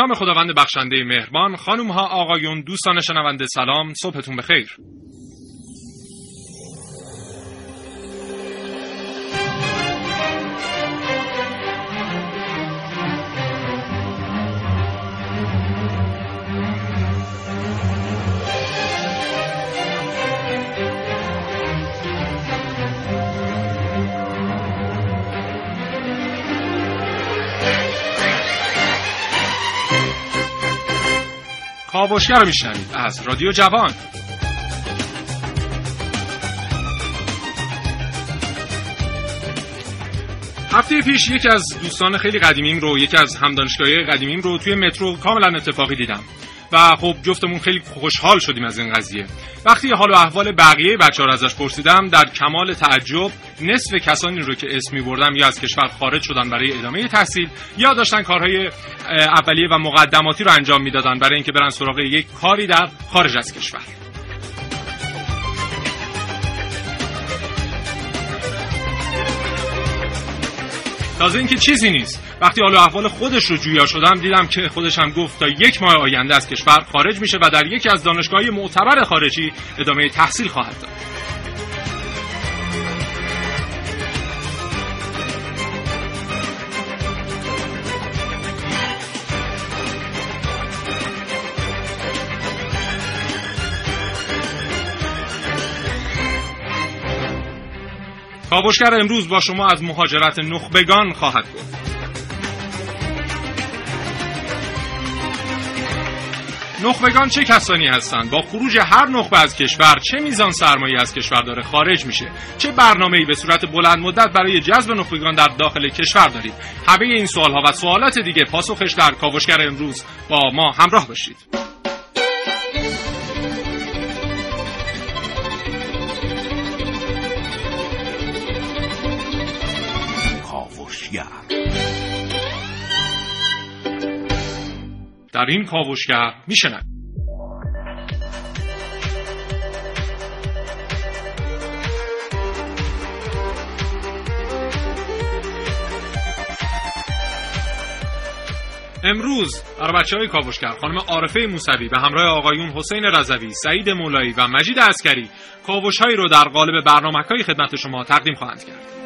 نام خداوند بخشنده مهربان خانم ها آقایون دوستان شنونده سلام صبحتون بخیر. کاوشگر میشنوید. از رادیو جوان. هفته پیش یکی از دوستان خیلی قدیمیم رو یکی از همدانشگاهی قدیمیم رو توی مترو کاملا اتفاقی دیدم. و خب جفتمون خیلی خوشحال شدیم از این قضیه. وقتی حال و احوال بقیه بچه رو ازش پرسیدم در کمال تعجب نصف کسانی رو که اسمی بردم یا از کشور خارج شدن برای ادامه تحصیل یا داشتن کارهای اولیه و مقدماتی رو انجام می‌دادن برای اینکه برن سراغ یک کاری در خارج از کشور. تازه اینکه چیزی نیست. وقتی حال احوال خودش رو جویا شدم دیدم که خودش هم گفت تا یک ماه آینده از کشور خارج میشه و در یکی از دانشگاهی معتبر خارجی ادامه تحصیل خواهد داد. کاوشگر امروز با شما از مهاجرت نخبگان خواهد گفت نخبگان چه کسانی هستند؟ با خروج هر نخبه از کشور چه میزان سرمایه از کشور داره خارج میشه؟ چه برنامه‌ای به صورت بلند مدت برای جذب نخبگان در داخل کشور دارید؟ همه این سوالها و سوالات دیگه پاسخش در کاوشگر امروز با ما همراه باشید. در این کاوشگر میشنند امروز برای بچه های کاوشگر خانم عارفه موسوی به همراه آقایون حسین رضوی، سعید مولایی و مجید اسکری کاوش هایی رو در قالب برنامه های خدمت شما تقدیم خواهند کرد.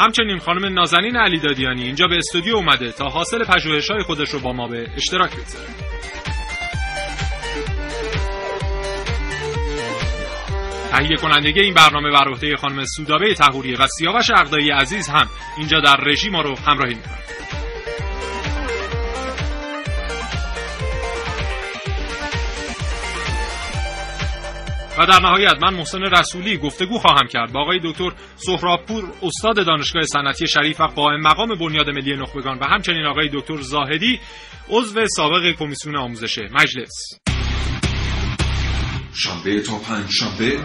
همچنین خانم نازنین علی دادیانی اینجا به استودیو اومده تا حاصل پژوهش‌های خودش رو با ما به اشتراک بگذاره. تهیه کنندگی این برنامه بر عهده خانم سودابه تهوریه و سیاوش عقدایی عزیز هم اینجا در رژی ما رو همراهی می‌کنه و در نهایت من محسن رسولی گفتگو خواهم کرد با آقای دکتر سهرابپور استاد دانشگاه صنعتی شریف و قائم مقام بنیاد ملی نخبگان و همچنین آقای دکتر زاهدی عضو سابق کمیسیون آموزش مجلس. شنبه تا پنج شنبه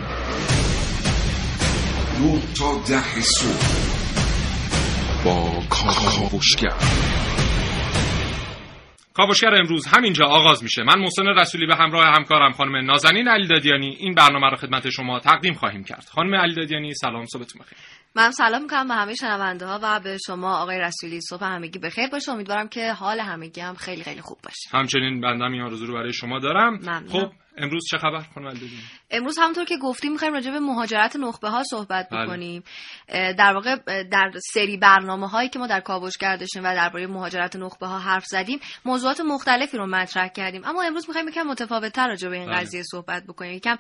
نه تا ده صبح. با کاوشگر. کاوشگر امروز همینجا آغاز میشه. من محسن رسولی به همراه همکارم خانم نازنین علیدادیانی این برنامه رو خدمت شما تقدیم خواهیم کرد. خانم علیدادیانی سلام صبحتون بخیر. من سلام می‌کنم به همه شنونده ها و به شما آقای رسولی. صبح همگی بخیر باشه. امیدوارم که حال همگی هم خیلی خیلی خوب باشه. همچنین بنده این آرزو رو برای شما دارم. ممنون. خب امروز چه خبر خانم علیدادیانی؟ امروز همونطور که گفتیم می‌خوایم راجع به مهاجرت نخبه ها صحبت بله. بکنیم اه، در واقع در سری برنامه هایی که ما در کاوشگر داشتیم و درباره مهاجرت نخبه ها حرف زدیم موضوعات مختلفی رو مطرح کردیم اما امروز می‌خوایم یکم متفاوت تر راجع به این بله. قضیه صحبت بکنیم یکم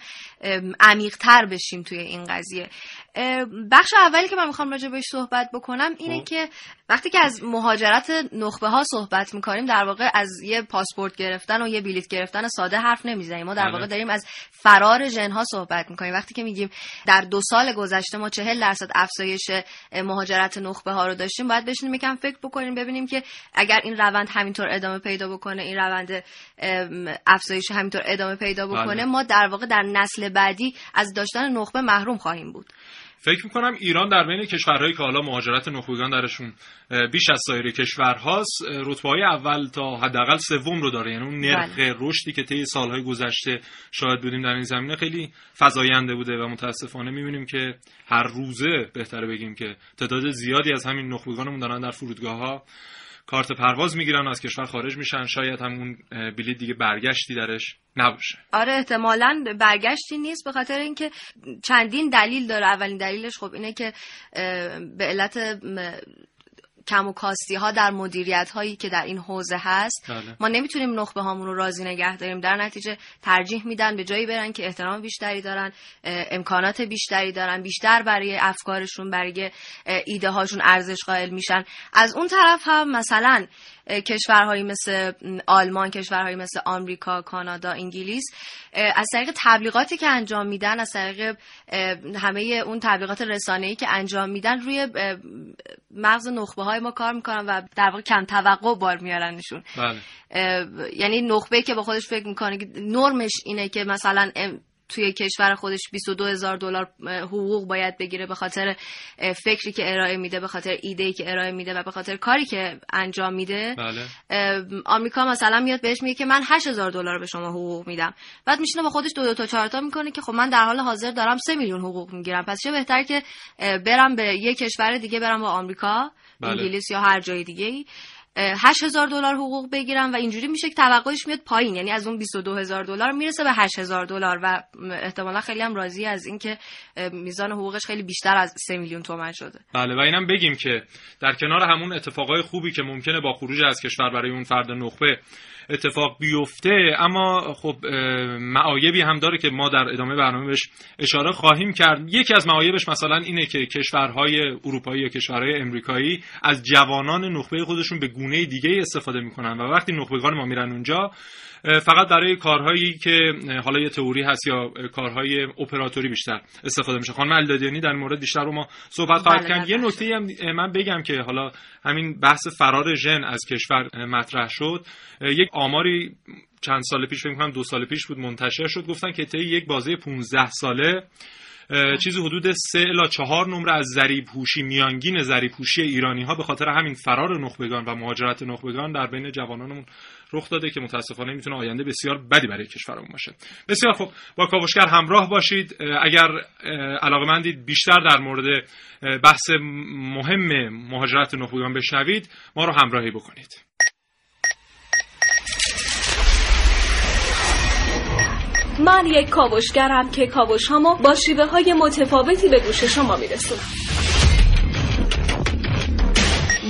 عمیق تر بشیم توی این قضیه بخش اولی که من می‌خوام راجع بهش صحبت بکنم اینه خب. که وقتی که از مهاجرت نخبه ها صحبت می‌کنیم در واقع از یه پاسپورت گرفتن و یه بلیت گرفتن ساده حرف نمی‌زنیم ما در بله. واقع داریم از فرار ژنها صحبت می‌کنیم وقتی که میگیم در دو سال گذشته ما چهل درصد افزایش مهاجرت نخبه ها رو داشتیم باید بشینیم یکم فکر بکنیم ببینیم که اگر این روند همینطور ادامه پیدا بکنه این روند افزایش همینطور ادامه پیدا بکنه بله. ما در واقع در نسل بعدی از داشتن نخبه محروم خواهیم بود فکر می‌کنم ایران در بین کشورهایی که حالا مهاجرت نخبگان درشون بیش از سایر کشورهاست اه، رتبه‌های اول تا حداقل سوم رو داره. یعنی اون نرخ رشدی که طی سالهای گذشته شاهد بودیم در این زمینه خیلی فزاینده بوده و متاسفانه می‌بینیم که هر روزه بهتره بگیم که تعداد زیادی از همین نخبگانمون دارن در فرودگاه ها کارت پرواز می‌گیرن از کشور خارج میشن. شاید همون اه، بلیط دیگه برگشتی درش نباشه. آره احتمالا برگشتی نیست به خاطر اینکه چندین دلیل داره. اولین دلیلش خب اینه که به علت کم و کاستی ها در مدیریت هایی که در این حوزه هست. بله. ما نمی‌تونیم نخبه هامون رو راضی نگه داریم. در نتیجه ترجیح میدن به جایی برن که احترام بیشتری دارن امکانات بیشتری دارن بیشتر برای افکارشون برای ایده هاشون ارزش قائل میشن. از اون طرف هم مثلا کشورهایی مثل آلمان کشورهایی مثل آمریکا کانادا انگلیس از طریق تبلیغاتی که انجام میدن از طریق همه اون تبلیغات رسانه‌ای که انجام میدن روی مغز نخبه های ما کار می‌کنن و در واقع کم توقع بار میارنشون. بله. یعنی نخبه که با خودش فکر می‌کنه که نرمش اینه که مثلا توی کشور خودش 22 هزار دلار حقوق باید بگیره به خاطر فکری که ارائه میده به خاطر ایده که ارائه میده و به خاطر کاری که انجام میده. بله. آمریکا مثلا میاد بهش میگه که من 8000 دلار به شما حقوق میدم. بعد میشینه با خودش دو دو تا چهار تا می‌کنه که خب من در حال حاضر دارم 3 میلیون حقوق می‌گیرم. پس چه بهتر که برم به یه کشور دیگه برم با آمریکا بله. انگلیس یا هر جای دیگه ای 8000 دلار حقوق بگیرم و اینجوری میشه که توقعش میاد پایین. یعنی از اون 22000 دلار می‌رسه به 8000 دلار و احتمالا خیلی هم راضی از اینکه میزان حقوقش خیلی بیشتر از 3 میلیون تومان شده. بله و اینم بگیم که در کنار همون اتفاقای خوبی که ممکنه با خروج از کشور برای اون فرد نخبه اتفاق بیفته اما خب معایبی هم داره که ما در ادامه برنامه بهش اشاره خواهیم کرد. یکی از معایبش مثلا اینه که کشورهای اروپایی یا کشورهای امریکایی از جوانان نخبه خودشون به گونه دیگه استفاده می‌کنن و وقتی نخبگان ما میرن اونجا فقط برای کارهایی که حالا یه تئوری هست یا کارهای اپراتوری بیشتر استفاده میشه. خانم الدادیانی در مورد بیشتر رو ما صحبت خواهد بله، کرد. یه بله. نکته هم من بگم که حالا همین بحث فرار ژن از کشور مطرح شد. یک آماری چند سال پیش فکر کنم دو سال پیش بود منتشر شد. گفتن که طی یک بازه 15 ساله چیزی حدود سه الا چهار نمره از ذریب هوشی میانگین ذریب هوشی ایرانی ها به خاطر همین فرار نخبگان و مهاجرت نخبگان در بین جوانانمون رخ داده که متاسفانه می‌تونه آینده بسیار بدی برای کشورمون باشه. بسیار خوب. با کاوشگر همراه باشید. اگر علاقه مندید بیشتر در مورد بحث مهم مهاجرت نخبگان بشنوید ما رو همراهی بکنید. من یک کاوشگرم که کاوش هامو با شیوه های متفاوتی به گوش شما میرسونم.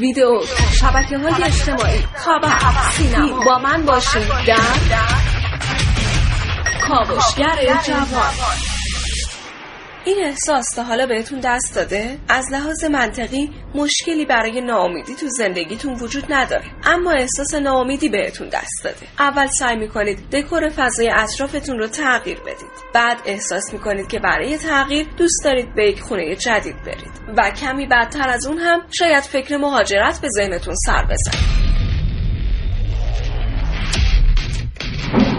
ویدیو شبکه های اجتماعی. خبر سینما. با من باشید در کاوشگر جوان. این احساس تا حالا بهتون دست داده؟ از لحاظ منطقی مشکلی برای ناامیدی تو زندگیتون وجود نداره. اما احساس ناامیدی بهتون دست داده. اول سعی می‌کنید دکور فضای اطرافتون رو تغییر بدید. بعد احساس می‌کنید که برای تغییر دوست دارید به یک خونه جدید برید. و کمی بعدتر از اون هم شاید فکر مهاجرت به ذهنتون سر بزنه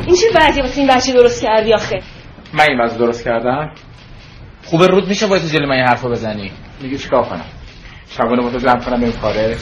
این چه وضعی واسه این بچه درست کردی آخه؟ من این وضع درست کردم؟ خوبه رود میشه باید جلوی من حرفو بزنی. میگه چیکار کنم؟ شبانه با تو جمع کنم این کاره.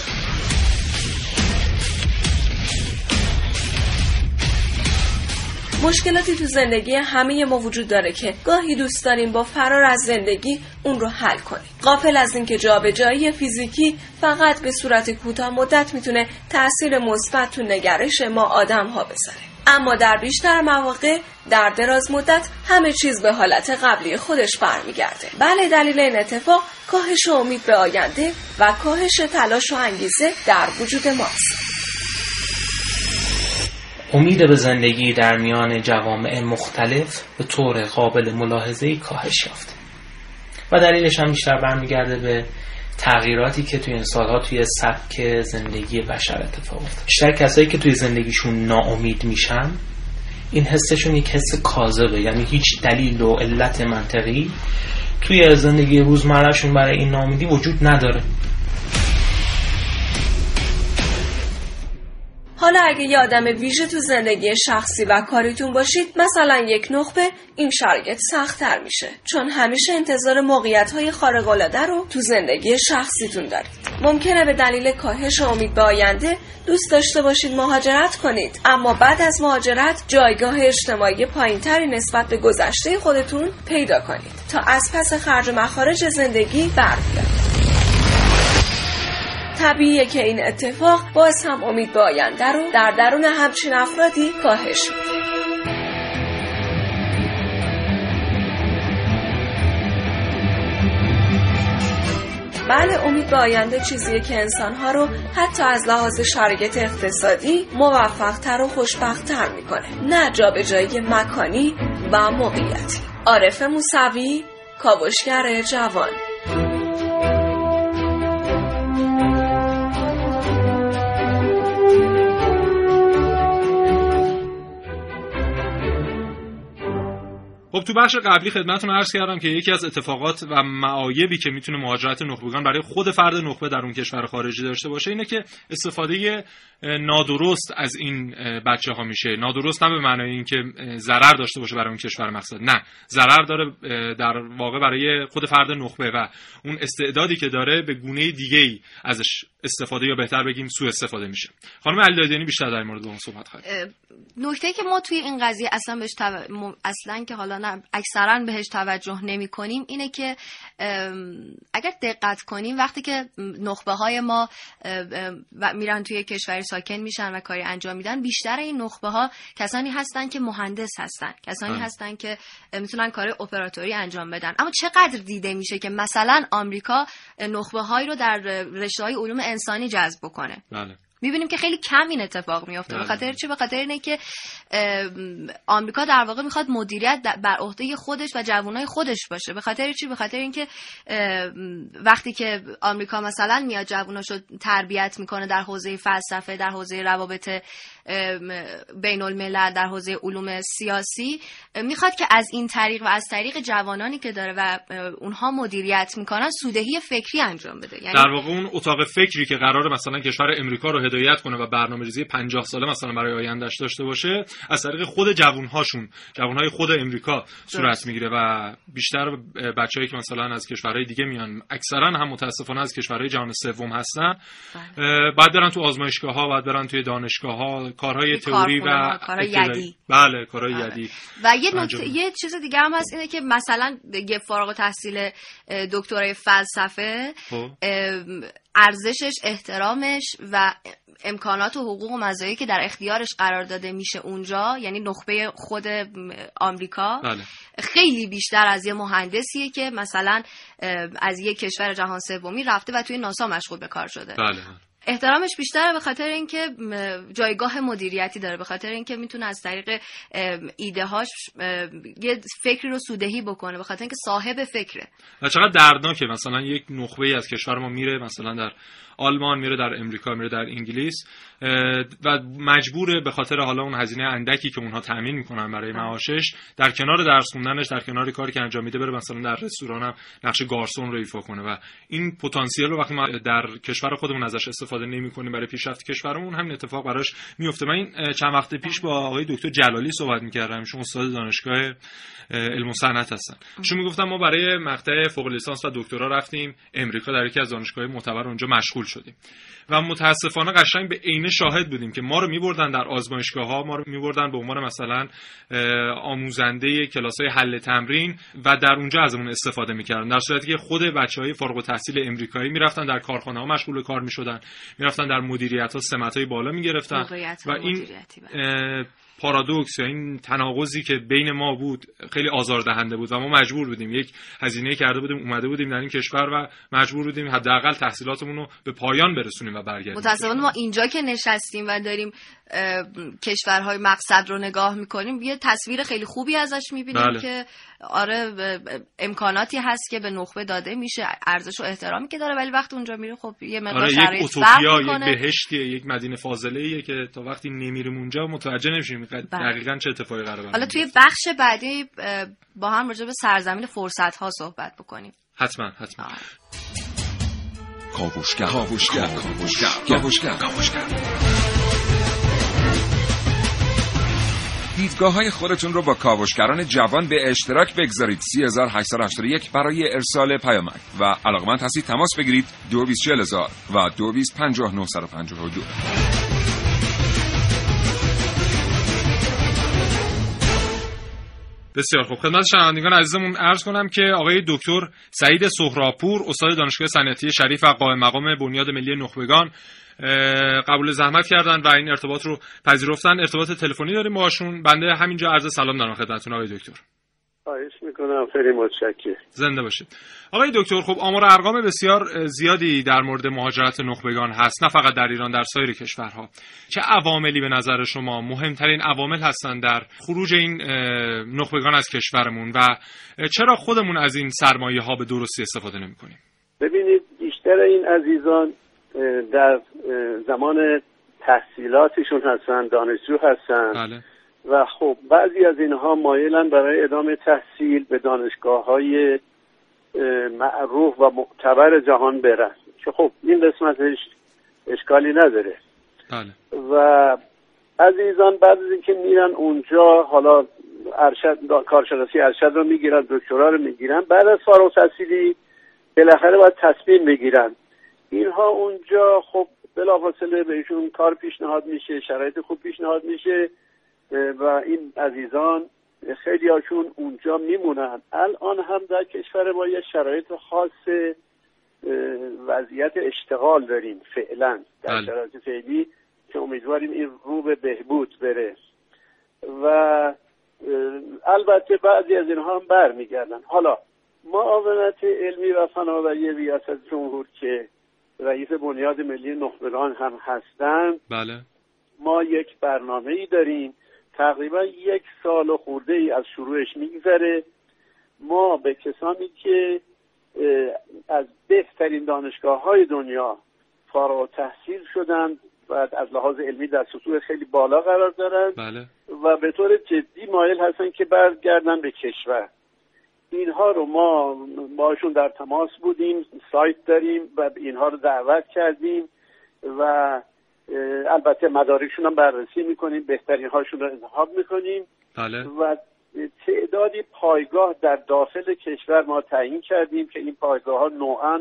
مشکلاتی تو زندگی همه ما وجود داره که گاهی دوست داریم با فرار از زندگی اون رو حل کنیم. قافل از اینکه جابجایی فیزیکی فقط به صورت کوتاه مدت می‌تونه تاثیر مثبت تو نگرش ما آدم ها بذاره. اما در بیشتر مواقع در دراز مدت همه چیز به حالت قبلی خودش برمیگرده. بله دلیل این اتفاق کاهش امید به آینده و کاهش تلاش و انگیزه در وجود ماست. امید به زندگی در میان جوامع مختلف به طور قابل ملاحظه کاهش یافته. و دلیلش هم بیشتر برمیگرده به تغییراتی که توی این سالها توی سبک زندگی بشر اتفاق افتاد. بیشتر کسایی که توی زندگیشون ناامید میشن این حسشون یک حس کاذبه. یعنی هیچ دلیل و علت منطقی توی زندگی روزمرهشون برای این ناامیدی وجود نداره. حالا اگه یه آدم ویژه تو زندگی شخصی و کاریتون باشید مثلا یک نخبه این شرایط سختتر میشه چون همیشه انتظار موقعیت های خارق العاده رو تو زندگی شخصیتون دارید. ممکنه به دلیل کاهش امید به آینده دوست داشته باشید مهاجرت کنید اما بعد از مهاجرت جایگاه اجتماعی پایینتری نسبت به گذشته خودتون پیدا کنید تا از پس خرج مخارج زندگی بر بیاد طبیعیه که این اتفاق باز هم امید به آینده رو در درون همچین افرادی کاهش میده. بله امید به آینده چیزیه که انسانها رو حتی از لحاظ شرایط اقتصادی موفقتر و خوشبختتر می‌کنه. نه جابجایی مکانی و موقعیتی. عارف موسوی کاوشگر جوان. خب تو بخش قبلی خدمتتون عرض کردم که یکی از اتفاقات و معایبی که می‌تونه مهاجرت نخبگان برای خود فرد نخبه در اون کشور خارجی داشته باشه اینه که استفاده نادرست از این بچه ها میشه. نادرست نه به معنای اینکه ضرر داشته باشه برای اون کشور مقصد. نه ضرر داره در واقع برای خود فرد نخبه و اون استعدادی که داره به گونه دیگه ای ازش استفاده یا بهتر بگیم سوء استفاده میشه. خانم علیدادیانی بیشتر در مورد اون صحبت خواهد نکته که ما توی این قضیه اصلا بهش تو... اصلا که حالا نه اکثرا بهش توجه نمی کنیم اینه که اگر دقت کنیم وقتی که نخبه های ما میرن توی کشوری ساکن میشن و کاری انجام میدن بیشتر این نخبه ها کسانی هستن که مهندس هستن. کسانی اه. هستن که می‌تونن کار اپراتوری انجام بدن. اما چقدر دیده میشه که مثلا آمریکا نخبه هایی رو در رشته های علوم انسانی جذب بکنه. بله. می‌بینیم که خیلی کم این اتفاق میفته به خاطر چی؟ به خاطر اینه که آمریکا در واقع می‌خواد مدیریت بر عهده خودش و جوانای خودش باشه. به خاطر چی؟ به خاطر اینکه وقتی که آمریکا مثلا میاد جواناشو تربیت می‌کنه در حوزه فلسفه در حوزه روابط بین الملل در حوزه علوم سیاسی می‌خواد که از این طریق و از طریق جوانانی که داره و اونها مدیریت می‌کنن سودهی فکری انجام بده. یعنی در واقع اون اتاق فکری که قرار مثلا کشور امریکا رو هدایت کنه و برنامه‌ریزی 50 ساله مثلا برای آیندهش داشته باشه از طریق خود جوانهاشون جوانهای خود امریکا صورت می‌گیره و بیشتر بچه‌ای که مثلا از کشورهای دیگه میان اکثرا هم متاسفانه از کشورهای جهان سوم هستن. بعد برن تو آزمایشگاه ها بعد برن توی دانشگاه ها کارهای تئوری و کارهای یدی. بله کارهای یدی. و یه نکته یه چیز دیگه هم هست اینه که مثلا یه فارغ التحصیل دکترای فلسفه ارزشش احترامش و امکانات و حقوق و مزایایی که در اختیارش قرار داده میشه اونجا یعنی نخبه خود آمریکا. بله. خیلی بیشتر از یه مهندسیه که مثلا از یه کشور جهان سومی رفته و توی ناسا مشغول به کار شده. بله. احترامش بیشتره به خاطر اینکه جایگاه مدیریتی داره به خاطر اینکه می‌تونه از طریق ایده هاش یه فکری رو سودهی بکنه به خاطر اینکه صاحب فکره. و چقدر دردناکه. مثلا یک نخبه از کشور ما میره مثلا در آلمان میره در امریکا میره در انگلیس و مجبوره به خاطر حالا اون هزینه اندکی که اونها تامین می‌کنن برای معاشش در کنار درس خوندنش در کنار کاری که انجام میده بره مثلا در رستوران هم نقش گارسون رو ایفا کنه. و این پتانسیل رو وقتی ما در کشور خودمون ازش استفاده نمی‌کنیم برای پیشرفت کشورمون همین اتفاق براش میفته من این چند وقت پیش با آقای دکتر جلالی صحبت می‌کردم. ایشون استاد دانشگاه علم و صنعت هستن. ایشون می‌گفتن ما برای مقطع فوق لیسانس و دکترا رفتیم. امریکا در یکی از دانشگاه معتبر اونجا مشغول شدیم. و متاسفانه قشنگ به عینه شاهد بودیم که ما رو میبردن در آزمایشگاه ها ما رو میبردن به عنوان مثلا آموزنده کلاس های حل تمرین و در اونجا از اون استفاده می‌کردن. در صورتی که خود بچه های فارغ التحصیل امریکایی می‌رفتن در کارخانه ها مشغول کار می‌شدن می‌رفتن در مدیریت ها سمت های بالا می‌گرفتن و این پارادوکس یا این تناقضی که بین ما بود خیلی آزاردهنده بود و ما مجبور بودیم یک هزینه کرده بودیم اومده بودیم در این کشور و مجبور بودیم حداقل تحصیلاتمون رو به پایان برسونیم و برگردیم متاسفانه ما اینجا که نشستیم و داریم کشورهای مقصد رو نگاه می‌کنیم یه تصویر خیلی خوبی ازش می‌بینیم بله. که آره امکاناتی هست که به نخبه داده میشه ارزش و احترامی که داره ولی وقت اونجا میره خب یه مقدار آره یک اوتوپیا یک بهشتیه یک مدینه فاضله که تا وقتی نمیریم اونجا متوجه نمیشیم بله. دقیقا چه اتفاقی قراره حالا توی بخش بعدی با هم راجع به سرزمین فرصت ها صحبت بکنیم. حتما حتما. کاوشگر. کاوشگر. کاوشگر. کاوشگر. دیدگاه های خودتون رو با کاوشگران جوان به اشتراک بگذارید. 3881 برای ارسال پیامک. و علاقمند هستید تماس بگیرید. 224000 و 225952 بسیار خوب. خدمت شنوندگان عزیزمون عرض کنم که آقای دکتر سعید سهراپور استاد دانشگاه صنعتی شریف و قائم مقام بنیاد ملی نخبگان قبول زحمت کردن و این ارتباط رو پذیرفتن. ارتباط تلفنی داریم باشون بنده همینجا عرض سلام دارم خدمتتون آقای دکتر. خواهش می‌کنم. خیلی متشکرم. زنده باشید. آقای دکتر خب آمار ارقام بسیار زیادی در مورد مهاجرت نخبگان هست نه فقط در ایران در سایر کشورها. چه عواملی به نظر شما مهمترین عوامل هستند در خروج این نخبگان از کشورمون و چرا خودمون از این سرمایه ها به درستی استفاده نمی کنیم ببینید بیشتر این عزیزان در زمان تحصیلاتشون هستن دانشجو هستن بله. و خب بعضی از اینها مایلن برای ادامه تحصیل به دانشگاه های معروف و معتبر جهان برن که خب این قسمتش اشکالی نداره بله. و عزیزان بعد از اینکه میرن اونجا حالا ارشد کارشناسی ارشد رو می‌گیرن دکترا رو می‌گیرن بعد از فارغ تحصیلی بالاخره باید تصمیم بگیرن اینها اونجا خب بلافاصله بهشون کار پیشنهاد میشه شرایط خوب پیشنهاد میشه و این عزیزان خیلی هاشون اونجا میمونن. الان هم در کشور ما یه شرایط خاص وضعیت اشتغال داریم فعلا در بله. شرایط فعلی که امیدواریم این رو به بهبود بره. و البته بعضی از اینها هم برمیگردن. حالا معاونت علمی و فناوری ریاست جمهور که رئیس بنیاد ملی نخبگان هم هستند. بله. ما یک برنامه ای داریم. تقریبا یک سال و خورده ای از شروعش میگذره. ما به کسانی که از بهترین دانشگاه های دنیا فارغ تحصیل شدند و از لحاظ علمی در سطوح خیلی بالا قرار دارند بله. و به طور جدی مایل هستن که برگردن به کشور. اینها رو ما باشون در تماس بودیم سایت داریم و اینها رو دعوت کردیم و البته مدارکشون هم بررسی می‌کنیم بهترین هاشون رو انتخاب می‌کنیم. بله. و تعدادی پایگاه در داخل کشور ما تعیین کردیم که این پایگاه ها نوعا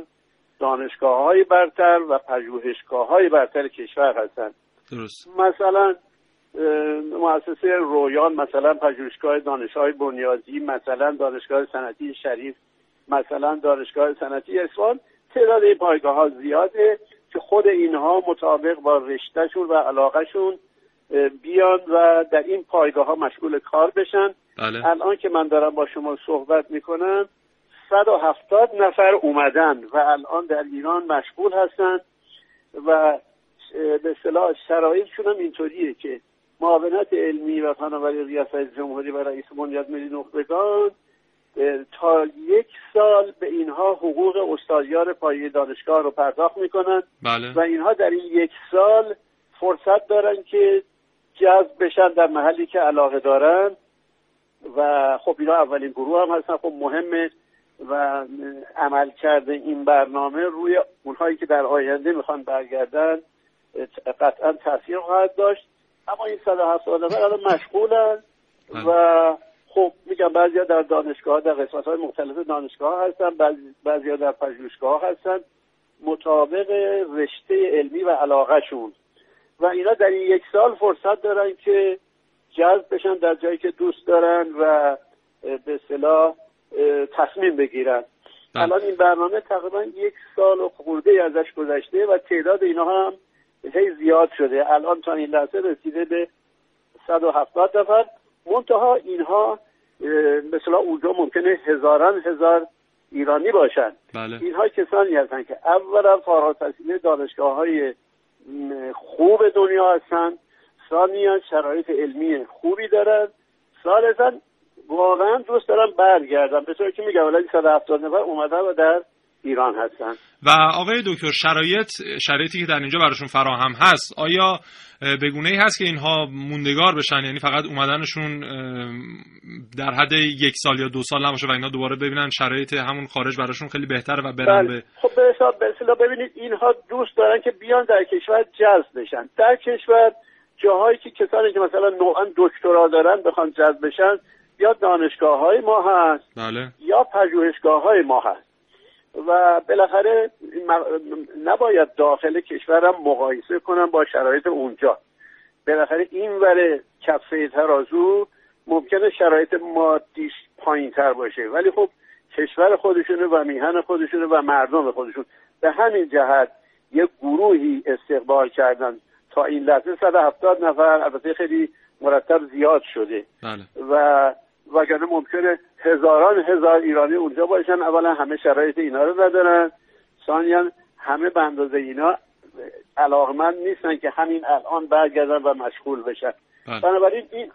دانشگاه های برتر و پژوهشگاه های برتر کشور هستند. درست. مثلا مؤسسه رویان مثلا پژوهشگاه دانشگاه بنیادی مثلا دانشگاه صنعتی شریف مثلا دانشگاه صنعتی اصفهان تعداد این پایگاه ها زیاده که خود اینها مطابق با رشتهشون و علاقهشون بیان و در این پایگاه ها مشغول کار بشن بله. الان که من دارم با شما صحبت می‌کنم 170 نفر اومدن و الان در ایران مشغول هستن و به اصطلاح شرایطشون هم اینطوریه که معاونت علمی و فناوری ریاست جمهوری و رئیس بنیاد ملی نخبگان تا یک سال به اینها حقوق استادیار پایه دانشگاه رو پرداخت می‌کنن. بله. و اینها در این یک سال فرصت دارن که جذب بشن در محلی که علاقه دارن. و خب اینا اولین گروه هم هستن. خب مهمه و عمل کرده این برنامه روی اونهایی که در آینده می‌خوان برگردن قطعا تاثیر خواهد داشت. اما این 170 نفر الان مشغولن بله. و خب میگم بعضیا در دانشگاه در قسمت های مختلف دانشگاه هستن بعضی ها در پژوهشگاه هستن مطابق رشته علمی و علاقهشون و اینا در این یک سال فرصت دارن که جذب بشن در جایی که دوست دارن و به اصطلاح تصمیم بگیرن بله. الان این برنامه تقریبا یک سال و خورده ازش گذشته و تعداد اینا هم هی زیاد شده. الان تا این لحظه رسیده به 170 نفر. منتها اینها مثلا اونجا ممکنه هزاران هزار ایرانی باشن. بله. اینها کسانی هستن که اولا فارغ التحصیل دانشگاه های خوب دنیا هستن. ثانیا شرایط علمی خوبی دارن. ثالثا واقعا دوست دارم برگردم به طوری که میگم ولی 170 نفر اومدن و در ایران هستن و آقای دکتر شرایط شرایطی که در اینجا براشون فراهم هست آیا به گونه ای هست که اینها موندگار بشن یعنی فقط اومدنشون در حد یک سال یا دو سال نباشه و اینا دوباره ببینن شرایط همون خارج براشون خیلی بهتره و برن بله. به خب به حساب به ببینید اینها دوست دارن که بیان در کشور جذب بشن در کشور جاهایی که کسانی که مثلا نوعا دکترا دارن بخوان جذب بشن یا دانشگاه های ما هست بله. یا پژوهشگاه های ما هست و بالاخره نباید داخل کشورم مقایسه کنم با شرایط اونجا. بالاخره این ور کفه ترازو ممکنه شرایط مادیش پایین تر باشه. ولی خب کشور خودشونه و میهن خودشونه و مردم خودشون. به همین جهت یک گروهی استقبال کردن. تا این لحظه 170 نفر البته خیلی مرتب زیاد شده. بله. و وگرنه ممکنه هزاران هزار ایرانی اونجا باشن اولا همه شرایط اینا رو ندارن ثانیا همه به اندازه اینا علاقمند نیستن که همین الان برگردن و مشغول بشن بله. بنابراین این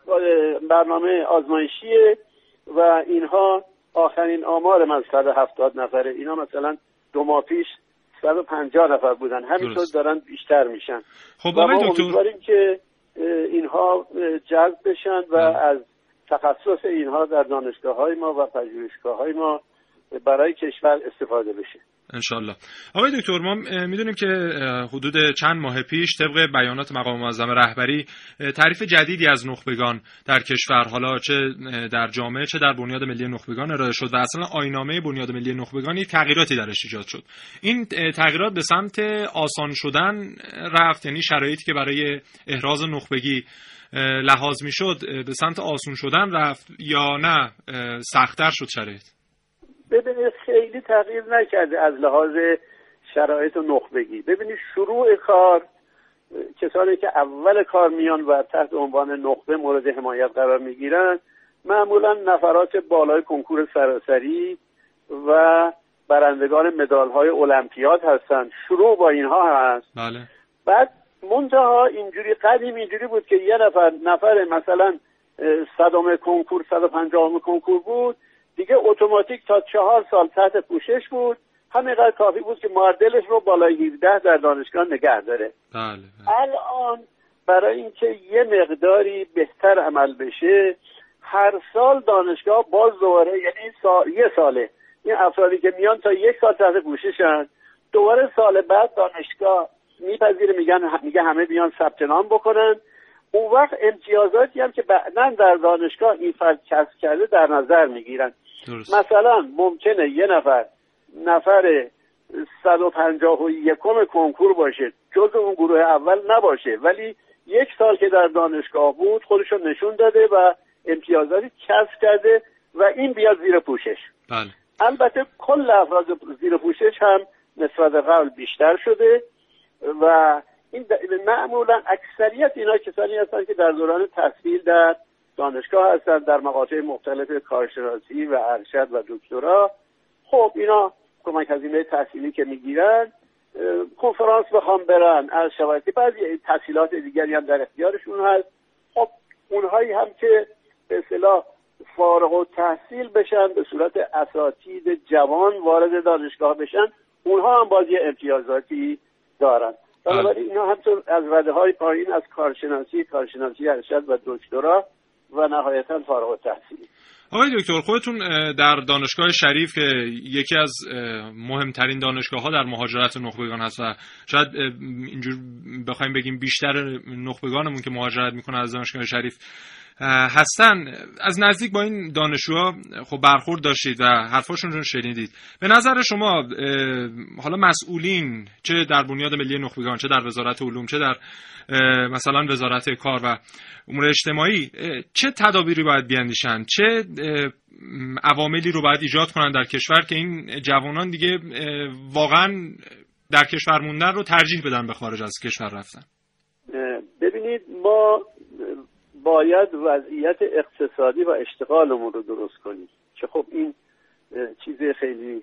برنامه آزمایشیه و اینها آخرین آمار من 170 نفره اینا مثلا دو ماه پیش 150 نفر بودن همینطور. دارن بیشتر میشن خب و ما دکتر امیدواریم که اینها جذب بشن و بله. از تخصص اینها در دانشگاه های ما و پژوهشگاه های ما برای کشور استفاده بشه. انشالله آقای دکتر ما می‌دونیم که حدود چند ماه پیش طبق بیانات مقام معظم رهبری تعریف جدیدی از نخبگان در کشور حالا چه در جامعه چه در بنیاد ملی نخبگان ارائه شد و اصلا آینامه بنیاد ملی نخبگان یک تغییراتی درش ایجاد شد. این تغییرات به سمت آسان شدن رفت یعنی شرایطی که برای احراز نخبگی لحاظ می‌شد به سمت آسون شدن رفت یا نه؟ سختتر شد شرایط. ببینید خیلی تغییر نکرده از لحاظ شرایط نخبگی. ببینید شروع کار کسانی که اول کار میان و تحت عنوان نخبه مورد حمایت قرار می‌گیرن معمولا نفرات بالای کنکور سراسری و برندگان مدال های المپیاد هستند شروع با اینها هست. بله. بعد منتها اینجوری قدیم اینجوری بود که یه نفر نفر مثلا صدم کنکور 150 کنکور بود. دیگه اتوماتیک تا چهار سال تحت پوشش بود. همینقدر کافی بود که معدلش رو بالای 17 در دانشگاه نگه داره. بله, بله. الان برای اینکه یه مقداری بهتر عمل بشه هر سال دانشگاه باز دوباره یعنی سال یه ساله این افرادی که میان تا یک سال تحت پوششن دوباره سال بعد دانشگاه میپذیره میگن میگه همه بیان ثبت نام بکنن. اون وقت امتیازاتی هم که بعدا در دانشگاه این فرد کسب کرده در نظر می‌گیرن. درست. مثلا ممکنه یه نفر نفر 151 کنکور باشه جز اون گروه اول نباشه. ولی یک سال که در دانشگاه بود خودشو نشون داده و امتیازاتی کسب کرده و این بیاد زیر پوشش. بله. البته کل افراد زیر پوشش هم نسبت قبل بیشتر شده. و این معمولا اکثریت اینا کسانی هستند که در دوران تحصیل در دانشگاه هستند در مقاطع مختلف کارشناسی و ارشد و دکترا. خب اینا کمک هزینه تحصیلی که می‌گیرن کنفرانس بخوام برن از شبکه بعضی تحصیلات دیگری هم در اختیارشون هست. خب اونهایی هم که به اصطلاح فارغ و تحصیل بشن به صورت اساتید جوان وارد دانشگاه بشن اونها هم باز یه امتیازاتی دارن. بنابراین اینا همطور از رده های پایین از کارشناسی کارشناسی ارشد و دکترا و نهایتا فارغ و تحصیل آقای دکتر خودتون در دانشگاه شریف که یکی از مهمترین دانشگاه ها در مهاجرت نخبگان هست و شاید اینجور بخوایم بگیم بیشتر نخبگانمون که مهاجرت می‌کنن از دانشگاه شریف هستن. از نزدیک با این دانشجوها خب برخورد داشتید و حرفاشون رو شنیدید. به نظر شما حالا مسئولین چه در بنیاد ملی نخبگان چه در وزارت علوم چه در مثلا وزارت کار و امور اجتماعی چه تدابیری باید بیاندیشن؟ چه عواملی رو باید ایجاد کنن در کشور که این جوانان دیگه واقعا در کشور موندن رو ترجیح بدن به خارج از کشور رفتن؟ ببینید ما باید وضعیت اقتصادی و اشتغالمون رو درست کنیم. که خب این چیز خیلی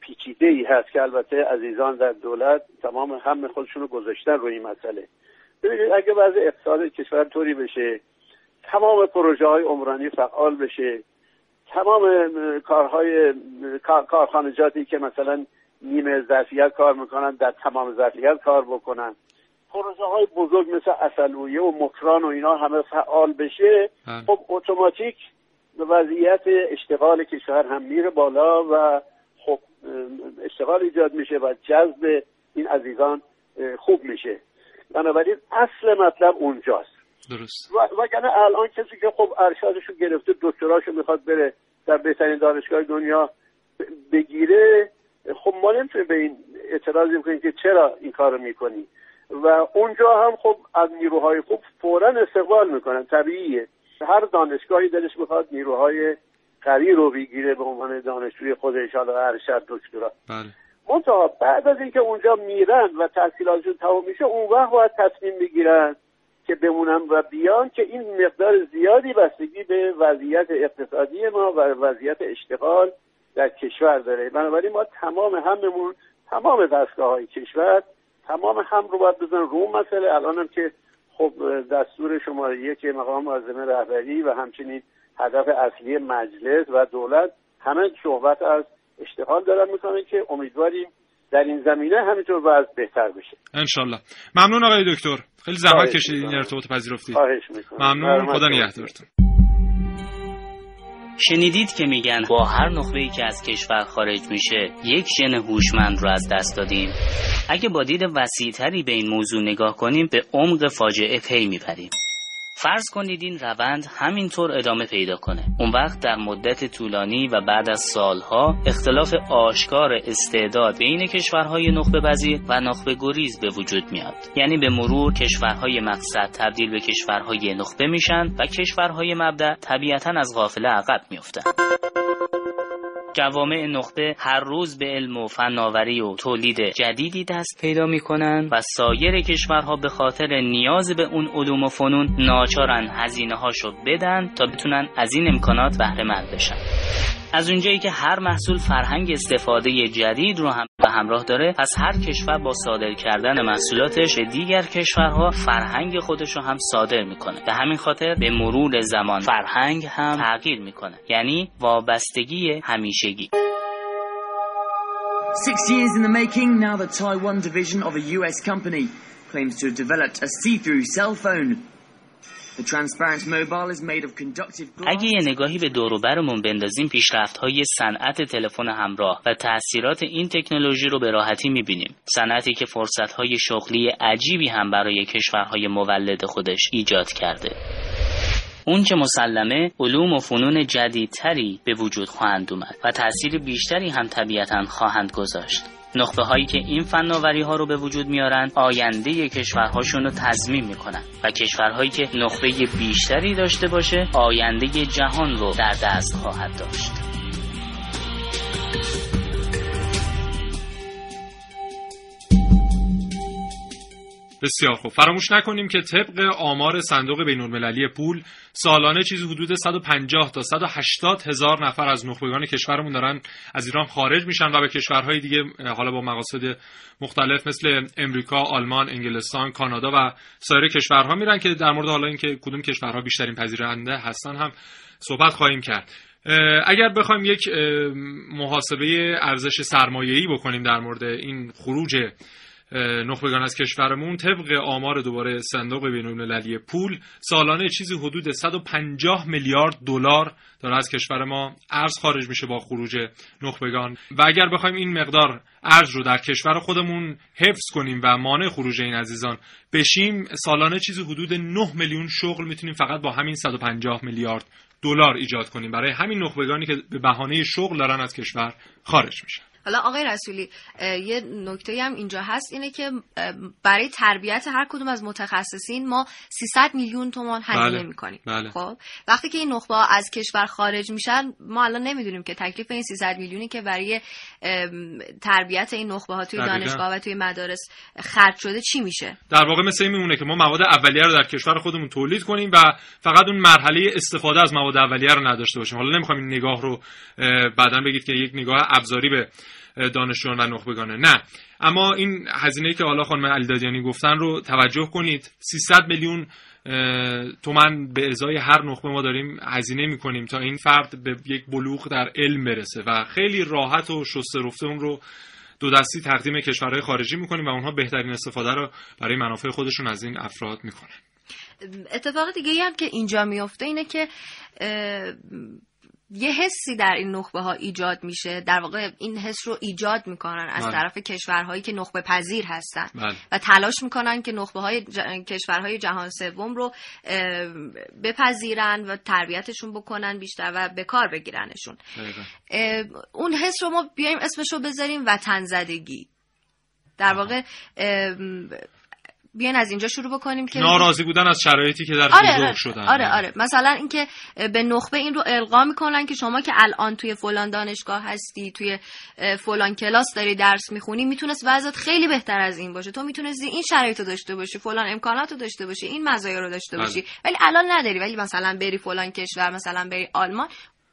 پیچیده ای هست که البته عزیزان در دولت تمام هم خودشون رو گذاشتن روی این مسئله. ببینید اگه وضع اقتصاد کشور طوری بشه تمام پروژه های عمرانی فعال بشه تمام کارهای کارخانجاتی که مثلا نیمه ظرفیت کار می‌کنن در تمام ظرفیت کار بکنن. پروژه های بزرگ مثل اصلویه و مکران و اینا همه فعال بشه بله. خب اتوماتیک وضعیت اشتغال کشور هم میره بالا و خب اشتغال ایجاد میشه و جذب این عزیزان خوب میشه. بنابراین اصل مطلب اونجاست. درست. و وگرنه الان کسی که خب ارشادشو گرفته دکتراشو می‌خواد بره در بهترین دانشگاه دنیا بگیره خب ما نمی‌تونیم به این اعتراضی بکنیم که چرا این کارو می‌کنی. و اونجا هم خب از نیروهای خوب فورا استقبال می‌کنن. طبیعیه. هر دانشگاهی دلش می‌خواد نیروهای قوی رو بگیره به عنوان دانشجوی خودش حالا ارشد دکترا. بله. منتها بعد از اینکه اونجا میرن و تحصیلاتشون تمام میشه اون وقت باید تصمیم بگیرن که بمونن و بیان که این مقدار زیادی بستگی به وضعیت اقتصادی ما و وضعیت اشتغال در کشور داره. بنابراین ما تمام هممون تمام دستگاه های کشور تمام هم رو باید بزن رو مسئله الان هم که خب دستور شماره یک مقام عازم رهبری و همچنین هدف اصلی مجلس و دولت همه صحبت از اشتغال دارن می‌کنه که امیدواریم در این زمینه همینطور وضع بهتر بشه. انشالله. ممنون آقای دکتر. خیلی زحمت کشیدید این ارتباط پذیرفتید ممنون. خدا نگهدارتون. شنیدید که میگن با هر نخبه ای که از کشور خارج میشه یک ژن هوشمند رو از دست دادیم. اگه با دید وسیعتری به این موضوع نگاه کنیم به عمق فاجعه پی می‌بریم. فرض کنید این روند همینطور ادامه پیدا کنه. اون وقت در مدت طولانی و بعد از سالها اختلاف آشکار استعداد بین کشورهای نخبه پذیر و نخبه گریز به وجود میاد. یعنی به مرور کشورهای مقصد تبدیل به کشورهای نخبه میشن و کشورهای مبدع طبیعتا از غافله عقب میفتن جوامع نخبه هر روز به علم و فناوری و تولید جدیدی دست پیدا می‌کنن و سایر کشورها به خاطر نیاز به اون علوم و فنون ناچارن هزینه هاشو بدن تا بتونن از این امکانات بهره مند بشن. از اونجایی که هر محصول فرهنگ استفاده جدید رو هم همراه داره پس هر کشور با صادر کردن محصولاتش به دیگر کشورها فرهنگ خودش رو هم صادر می‌کنه. به همین خاطر به مرور زمان فرهنگ هم تغییر می‌کنه. یعنی وابستگی همیشگی. Six years in the making, now the Taiwan division of a US company claims to have developed a see-through cell phone. اگه یه نگاهی به دوروبرمون بندازیم پیشرفت های صنعت تلفن همراه و تاثیرات این تکنولوژی رو به راحتی می‌بینیم. صنعتی که فرصت های شغلی عجیبی هم برای کشورهای مولد خودش ایجاد کرده. اون که مسلمه علوم و فنون جدیدتری به وجود خواهند اومد و تاثیر بیشتری هم طبیعتا خواهند گذاشت. نخبه هایی که این فناوری ها رو به وجود میارن آینده کشورهاشون رو تضمین می‌کنن و کشورهایی که نخبه بیشتری داشته باشه آینده جهان رو در دست خواهد داشت. بسیار خوب. فراموش نکنیم که طبق آمار صندوق بین المللی پول سالانه چیزی حدود 150 تا 180 هزار نفر از نخبگان کشورمون دارن از ایران خارج میشن و به کشورهای دیگه حالا با مقاصد مختلف مثل امریکا، آلمان، انگلستان، کانادا و سایر کشورها میرن که در مورد حالا اینکه کدوم کشورها بیشترین پذیرنده هستن هم صحبت خواهیم کرد. اگر بخوایم یک محاسبه ارزش سرمایه‌ای بکنیم در مورد این خروج نخبگان از کشورمون طبق آمار دوباره صندوق بین‌المللی پول سالانه چیزی حدود 150 میلیارد دلار داره از کشور ما. ارز خارج میشه با خروج نخبگان. و اگر بخوایم این مقدار ارز رو در کشور خودمون حفظ کنیم و مانع خروج این عزیزان بشیم سالانه چیزی حدود 9 میلیون شغل می‌تونیم فقط با همین 150 میلیارد دلار ایجاد کنیم. برای همین نخبگانی که به بهانه شغل دارن از کشور خارج میشن. حالا آقای رسولی یه نکته هم اینجا هست اینه که برای تربیت هر کدوم از متخصصین ما 300 میلیون تومان هزینه بله. می‌کنیم. بله. خب؟ وقتی که این نخبه از کشور خارج میشن ما الان نمی‌دونیم که تکلیف این 300 میلیونی که برای تربیت این نخبه ها توی دانشگاه و توی مدارس خرج شده چی میشه؟ در واقع مثل این میمونه که ما مواد اولیه رو در کشور خودمون تولید کنیم و فقط اون مرحله استفاده از مواد اولیه رو نداشته باشیم. حالا نمی‌خوام این نگاه رو بعدا بگید که یک نگاه ابزاری به دانشجویان و نخبگانه. نه. اما این هزینه که حالا خانم علیدادیانی گفتن رو توجه کنید. 300 میلیون تومن به ازای هر نخبه ما داریم هزینه می‌کنیم تا این فرد به یک بلوغ در علم برسه و خیلی راحت و شسته رفته اون رو دو دستی تقدیم کشورهای خارجی می‌کنیم و اونها بهترین استفاده رو برای منافع خودشون از این افراد می‌کنن. اتفاق دیگه هم که اینجا میفته اینه که یه حسی در این نخبه ها ایجاد میشه. در واقع این حس رو ایجاد می‌کنن از بله. طرف کشورهایی که نخبه پذیر هستن. بله. و تلاش می‌کنن که نخبه های کشورهای جهان سوم رو بپذیرن و تربیتشون بکنن بیشتر و به کار بگیرنشون. اون حس رو ما بیایم اسمش رو بذاریم وطن زدگی در واقع بیان از اینجا شروع بکنیم که ناراضی بودن از شرایطی که در آره بزرگ شدن. آره آره. مثلا اینکه به نخبه این رو القا می‌کنن که شما که الان توی فلان دانشگاه هستی توی فلان کلاس داری درس می‌خونی می‌تونست وضعت خیلی بهتر از این باشه. تو می‌تونستی این شرایط رو داشته باشی فلان امکانات رو داشته باشی این مزایا رو داشته باشی. بله. ولی الان نداری. ولی مثلا بری فلان کشور مثلا بری آلمان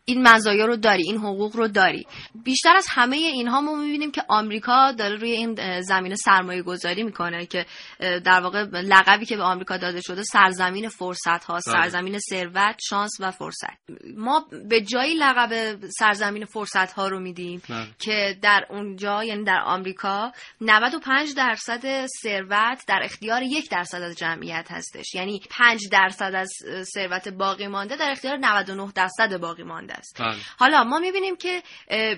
این مزایا رو داری این حقوق رو داری بیشتر از همه اینها ما می‌بینیم که آمریکا داره روی این زمینه سرمایه گذاری می‌کنه که در واقع لقبی که به آمریکا داده شده سرزمین فرصت ها بله. سرزمین ثروت شانس و فرصت ما به جایی لقب سرزمین فرصت ها رو میدیم بله. که در اونجا یعنی در آمریکا 95 درصد ثروت در اختیار یک درصد از جمعیت هستش یعنی 5 درصد از ثروت باقی مانده در اختیار 99 درصد باقی مانده بله. حالا ما می‌بینیم که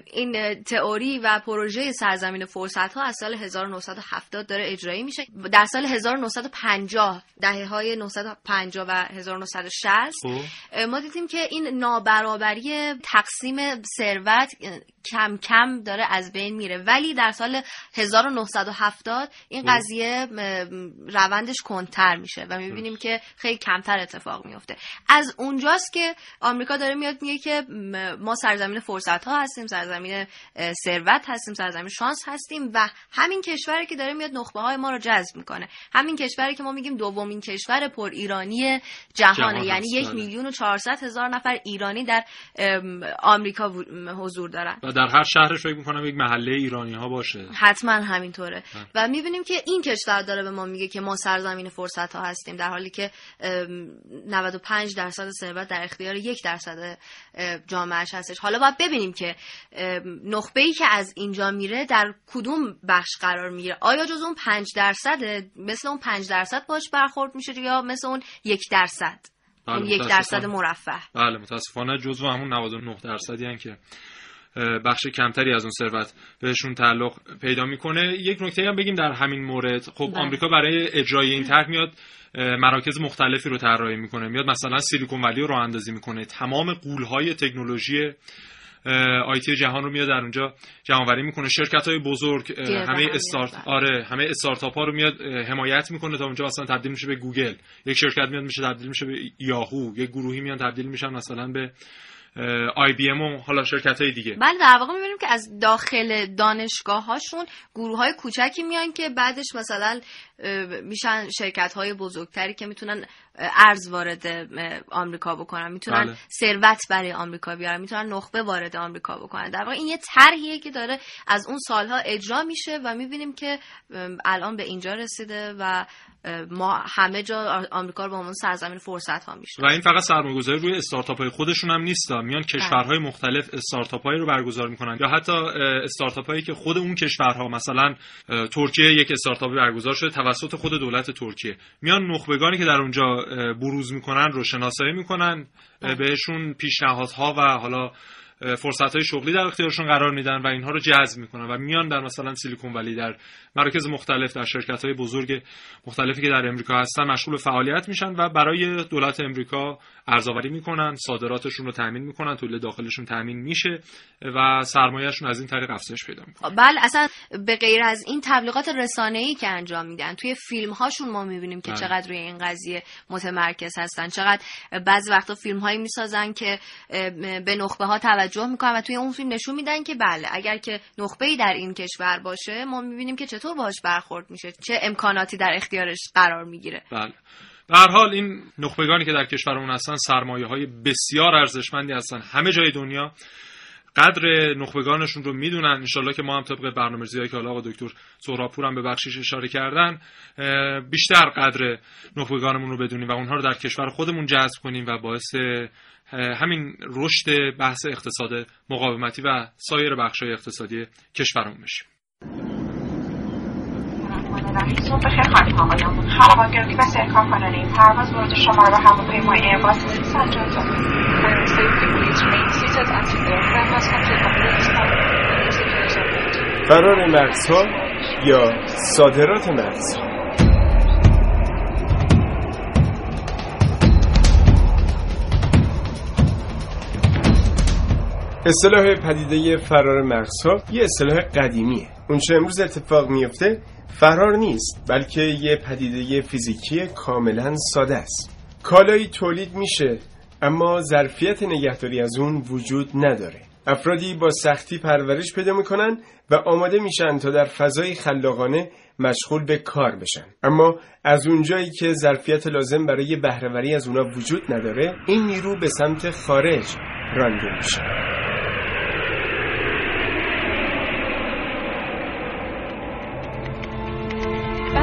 این تئوری و پروژه سرزمین فرصت ها از سال 1970 داره اجرایی میشه در سال 1950 دهه های 950 و 1960 خب. ما دیدیم که این نابرابری تقسیم ثروت کم کم داره از بین میره ولی در سال 1970 این خب. قضیه روندش کنتر میشه و می‌بینیم که خیلی کمتر اتفاق میفته از اونجاست که آمریکا داره میاد میگه که ما سرزمین فرصت ها هستیم سرزمین ثروت هستیم سرزمین شانس هستیم و همین کشوری که داره میاد نخبه های ما رو جذب می‌کنه. همین کشوری که ما میگیم دومین کشور پر ایرانی جهانه یعنی یک بله. میلیون و چهارصد هزار نفر ایرانی در آمریکا حضور دارن. و در هر شهرش فکر می‌کنم یک محله ایرانی ها باشه. حتما همینطوره. بله. و می‌بینیم که این کشور داره به ما میگه که ما سرزمین فرصت ها هستیم در حالی که 95 درصد ثروت در اختیار یک درصد جامعهش هستش. حالا باید ببینیم که نخبه ای که از اینجا میره در کدوم بخش قرار می‌گیره. آیا جز اون پنج درصد مثل اون پنج درصد باش برخورد میشه یا مثل اون یک درصد؟ بله اون یک درصد مرفه. بله متاسفانه جزو همون 99 درصدی هن که بخش کمتری از اون ثروت بهشون تعلق پیدا می‌کنه. یک نکته هم بگیم در همین مورد. خب بله. آمریکا برای اجرای این طرح میاد مراکز مختلفی رو طراحی می‌کنه. میاد مثلا سیلیکون ولی رو راه اندازی می‌کنه. تمام قولهای تکنولوژی آیتی جهان رو میاد در اونجا جمعآوری می‌کنه. شرکت های بزرگ همه استارت آره همه استارتاپ ها رو میاد حمایت می‌کنه تا اونجا مثلا تبدیل میشه به گوگل. یک شرکت میاد میشه تبدیل میشه به یاهو. یک گروهی میاد تبدیل میشن مثلا به آی بی ام و حالا شرکت های دیگه. بله در واقع می‌بینیم که از داخل دانشگاه هاشون گروه های کوچکی میان که بعدش مثلا میشن شرکت های بزرگتری که می‌تونن ارز وارد آمریکا بکنن. می‌تونن بله. ثروت برای آمریکا بیارن. می‌تونن نخبه وارد آمریکا بکنن. در واقع این یه طرحیه که داره از اون سالها اجرا میشه و می‌بینیم که الان به اینجا رسیده و ما همه جا آمریکا رو به عنوان سرزمین فرصت ها میشه و این فقط سرمایه‌گذاری روی استارتاپ های خودشون هم نیست. میان کشورهای بله. مختلف استارتاپ هایی رو برگزار می‌کنن. یا حتی استارتاپ هایی که خود اون کشورها مثلا ترکیه یک استارتاپی برگزار شده توسط خود دولت ترکیه. میان نخبگانی که در اونجا بروز می‌کنن رو شناسایی می‌کنن بهشون پیشنهادها و حالا فرصت های شغلی در اختیارشون قرار میدن و اینها رو جذب می‌کنن و میان در مثلا سیلیکون ولی در مراکز مختلف در شرکت های بزرگ مختلفی که در امریکا هستن مشغول فعالیت میشن و برای دولت امریکا ارزآوری می‌کنن صادراتشون رو تامین می‌کنن تولید داخلشون تامین میشه و سرمایهشون از این طریق افزایش پیدا می‌کنه بله اصلا به غیر از این تبلیغات رسانه‌ای که انجام میدن توی فیلم هاشون ما می‌بینیم که بله. چقدر روی این قضیه متمرکز هستن چقدر بعضی وقتا فیلم هایی می‌سازن که به نخبه ها توجه می‌کنن و توی اون فیلم نشون میدن که بله اگر که نخبه ای در این کشور باشه ما می‌بینیم که چطور باهاش برخورد میشه چه امکاناتی در اختیارش قرار می‌گیره. بله. به هر حال این نخبگانی که در کشورمون هستن سرمایه های بسیار ارزشمندی هستن. همه جای دنیا قدر نخبگانشون رو می‌دونن. انشالله که ما هم طبق برنامه‌ریزی که حالا آقا دکتر سهرابپور هم به بخشش اشاره کردن بیشتر قدر نخبگانمون رو بدونیم و اونها رو در کشور خودمون جذب کنیم و باعث همین رشد بحث اقتصاد مقاومتی و سایر بخش‌های اقتصادی کشورمون بشیم. صبح بخیر خانم آقایان هواگردی و سرکار کننده پرواز ورود شما را هواپیمای ایرباس 350 فرار مغزها یا صادرات مغز. اصطلاح پدیده فرار مغزها یه اصطلاح قدیمیه. اون چه امروز اتفاق میفته فرار نیست بلکه یه پدیده فیزیکی کاملا ساده است. کالایی تولید میشه اما ظرفیت نگهداری از اون وجود نداره. افرادی با سختی پرورش پیدا می‌کنن و آماده میشن تا در فضای خلاقانه مشغول به کار بشن. اما از اونجایی که ظرفیت لازم برای بهرهوری از اونا وجود نداره این نیرو به سمت خارج رانده میشه.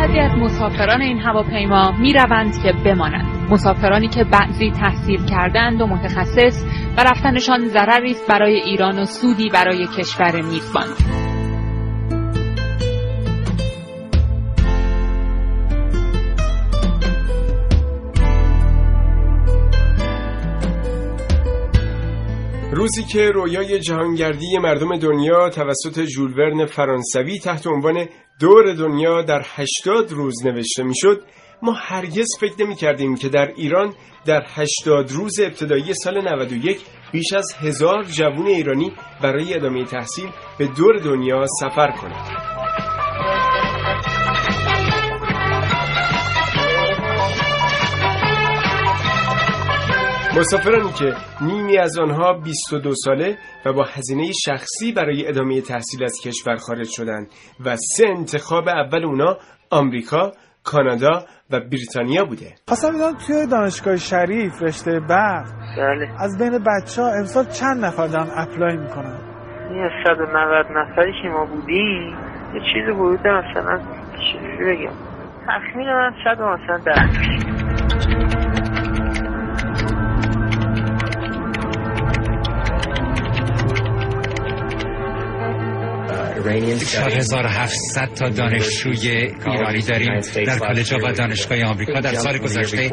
بعضی از مسافران این هواپیما می روند که بمانند. مسافرانی که بعضی تحصیل کردند و متخصص و رفتنشان ضرری است برای ایران و سودی برای کشور میزبان. روزی که رویای جهانگردی مردم دنیا توسط ژول فرانسوی تحت عنوان دور دنیا در 80 روز نوشته می‌شد ما هرگز فکر نمی کردیم که در ایران در 80 روز ابتدایی سال 91 بیش از هزار جوون ایرانی برای ادامه تحصیل به دور دنیا سفر کنند. مسافرانی که نیمی از آنها 22 ساله و با هزینه شخصی برای ادامه تحصیل از کشور خارج شدند و سه انتخاب اول اونا آمریکا، کانادا و بریتانیا بوده. خواستم بدونم توی دانشگاه شریف رشته برق بله. از بین بچه ها امسال چند نفر دارن اپلای می‌کنن؟ یه 190 نفری که ما بودیم یه چیز بوده مثلا چیزی بگم تخمین من شاید مثلا ده 4700 تا دانشجوی ایرانی داریم در کالج و دانشگاه آمریکا. در سال گذشته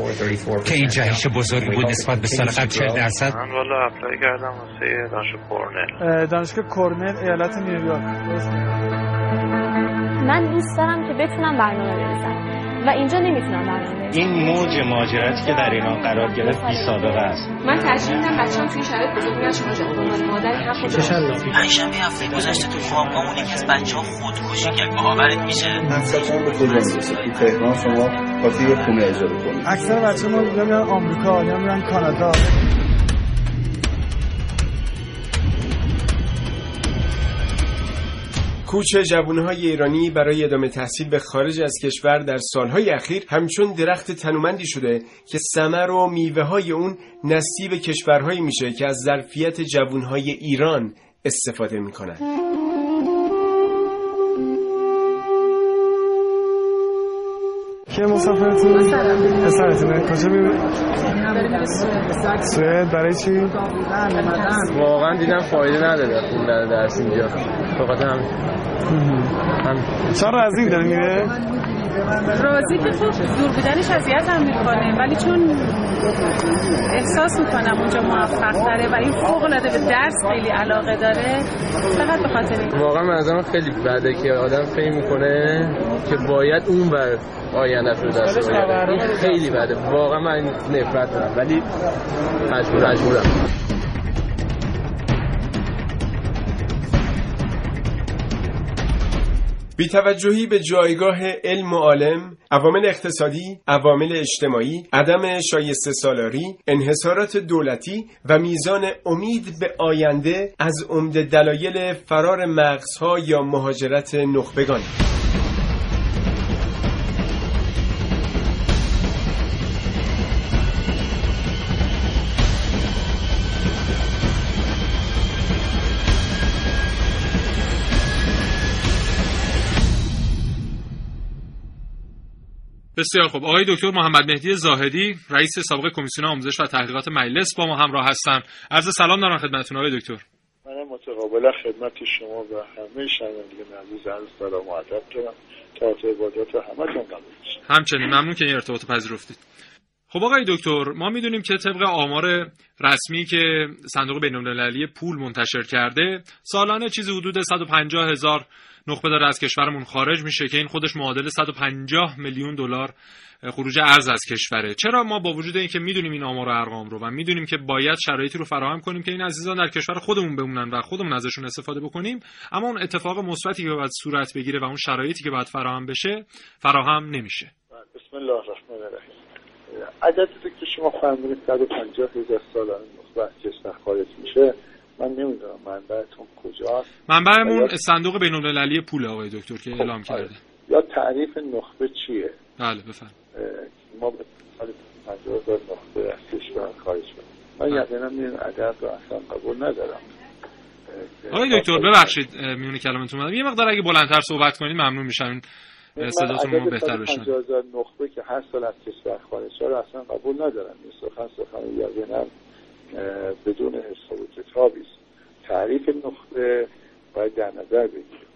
که این جهش بزرگی بود نسبت به سال قبل 40 درصد. من والا apply کردم واسه دانشگاه کورنل. دانشگاه کورنل ایالت نیویورک. من دوست دارم که بتونم برنامه بنویسم. و اینجا نمی‌تونم برنامه این موج مهاجرتی که در ایران قرار گرفت بی سابقه است. من ترجیح میدم بچه‌ام توی شرایط بزرگ شما جان عنوان مادری حق خود پنجشنبه هفته گذشته تو خوابگاهمون یکی از بچه‌ها خودکشی کرد. باورت میشه؟ مقصدتون به کجا می‌رسه؟ تو تهران شما یه خونه اجاره کنید اکثر بچه ما یا میرن آمریکا یا میرن کانادا. کوچ جوانهای ایرانی برای ادامه تحصیل به خارج از کشور در سالهای اخیر همچون درخت تنومندی شده که ثمر و میوه های اون نصیب کشورهایی میشه که از ظرفیت جوانهای ایران استفاده می‌کنن. که مسافرتون؟ پسرتونه کجا میره؟ سوئد برای چی؟ واقعا دیدم فایده نداره خوندن درس اینجا فقط هم هم چرا از این داره میره؟ رازی که خب دور بودنش اذیت هم می‌کنه ولی چون احساس می‌کنم اونجا موفق داره و این فوق العاده به درس خیلی علاقه داره فقط به خاطر این واقعا منظرم خیلی بده که آدم فکر می‌کنه که باید اون بر آینده رو دست خیلی بده. واقعا من نفرت دارم ولی مجبور مجبورم. بیتوجهی به جایگاه علم و عالم، عوامل اقتصادی، عوامل اجتماعی، عدم شایسته سالاری، انحصارات دولتی و میزان امید به آینده از عمده دلایل فرار مغزها یا مهاجرت نخبگان. بسیار خوب. آقای دکتر محمد مهدی زاهدی رئیس سابق کمیسیون آموزش و تحقیقات مجلس با ما همراه هستن. عرض سلام دارم خدمتتون آقای دکتر. من متقابلا خدمت شما و همه شنوندگان عزیز عرض سلام و ادب دارم. تا عبادات همتون قبول همچنین ممنون که این ارتباط پذیرفتید. خب آقای دکتر ما می‌دونیم که طبق آمار رسمی که صندوق بین‌المللی پول منتشر کرده سالانه چیزی حدود 150 هزار نخبه داره از کشورمون خارج میشه که این خودش معادل 150 میلیون دلار خروج ارز از کشوره. چرا ما با وجود اینکه می‌دونیم این آمار و ارقام رو و می‌دونیم که باید شرایطی رو فراهم کنیم که این عزیزان در کشور خودمون بمونن و خودمون ازشون استفاده بکنیم اما اون اتفاق مثبتی که باید صورت بگیره و اون شرایطی که باید فراهم بشه فراهم نمیشه. بسم الله الرحمن الرحیم. عددی که شما فرمودید 150 هزار سالانه نخبه از کشور خارج میشه من نمی‌دونم منبعتون کجاست. منبعمون صندوق بین المللی پول آقای دکتر که اعلام خب، کرده. یا تعریف نخبه چیه؟ بله بفرم ما به سال 50 هزار نخبه از کشور خارج کنیم من بله. یقینا این عدد رو اصلا قبول ندارم. آقای دکتر ببخشید میون کلامتون اومدم یه مقدار اگه بلندتر صحبت کنید ممنون میشم. این صداتون رو بهتر 50 هزار نخبه که هر سال از کشور خارج شده اصلا قبول ندارم. این سخن سخن یقینا بدون حساب و کتابی است. تعریف نخبه باید در نظر بگیریم.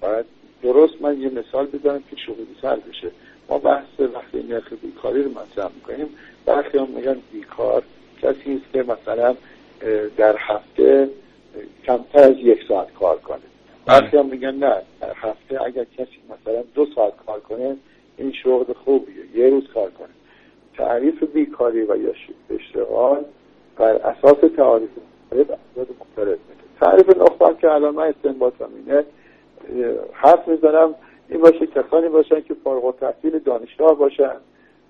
باید درست من یه مثال بزنم که شغلی سر بشه. ما بحث وقتی نرخ بیکاری رو مطرح می‌کنیم. برخی هم میگن بیکار کسی است که مثلا در هفته کمتر از یک ساعت کار کنه. برخی هم میگن نه در هفته اگر کسی مثلا دو ساعت کار کنه این شغل خوبیه. یه روز کار کنه. تعریف بیکاری و یا اشتغال بر اساس تعریف مختلف افراد مختلف. تعریف نخبه که الان من استنباطم اینه حرف می‌زنم این باشه کسانی باشن که فارغ التحصیل دانشگاه باشن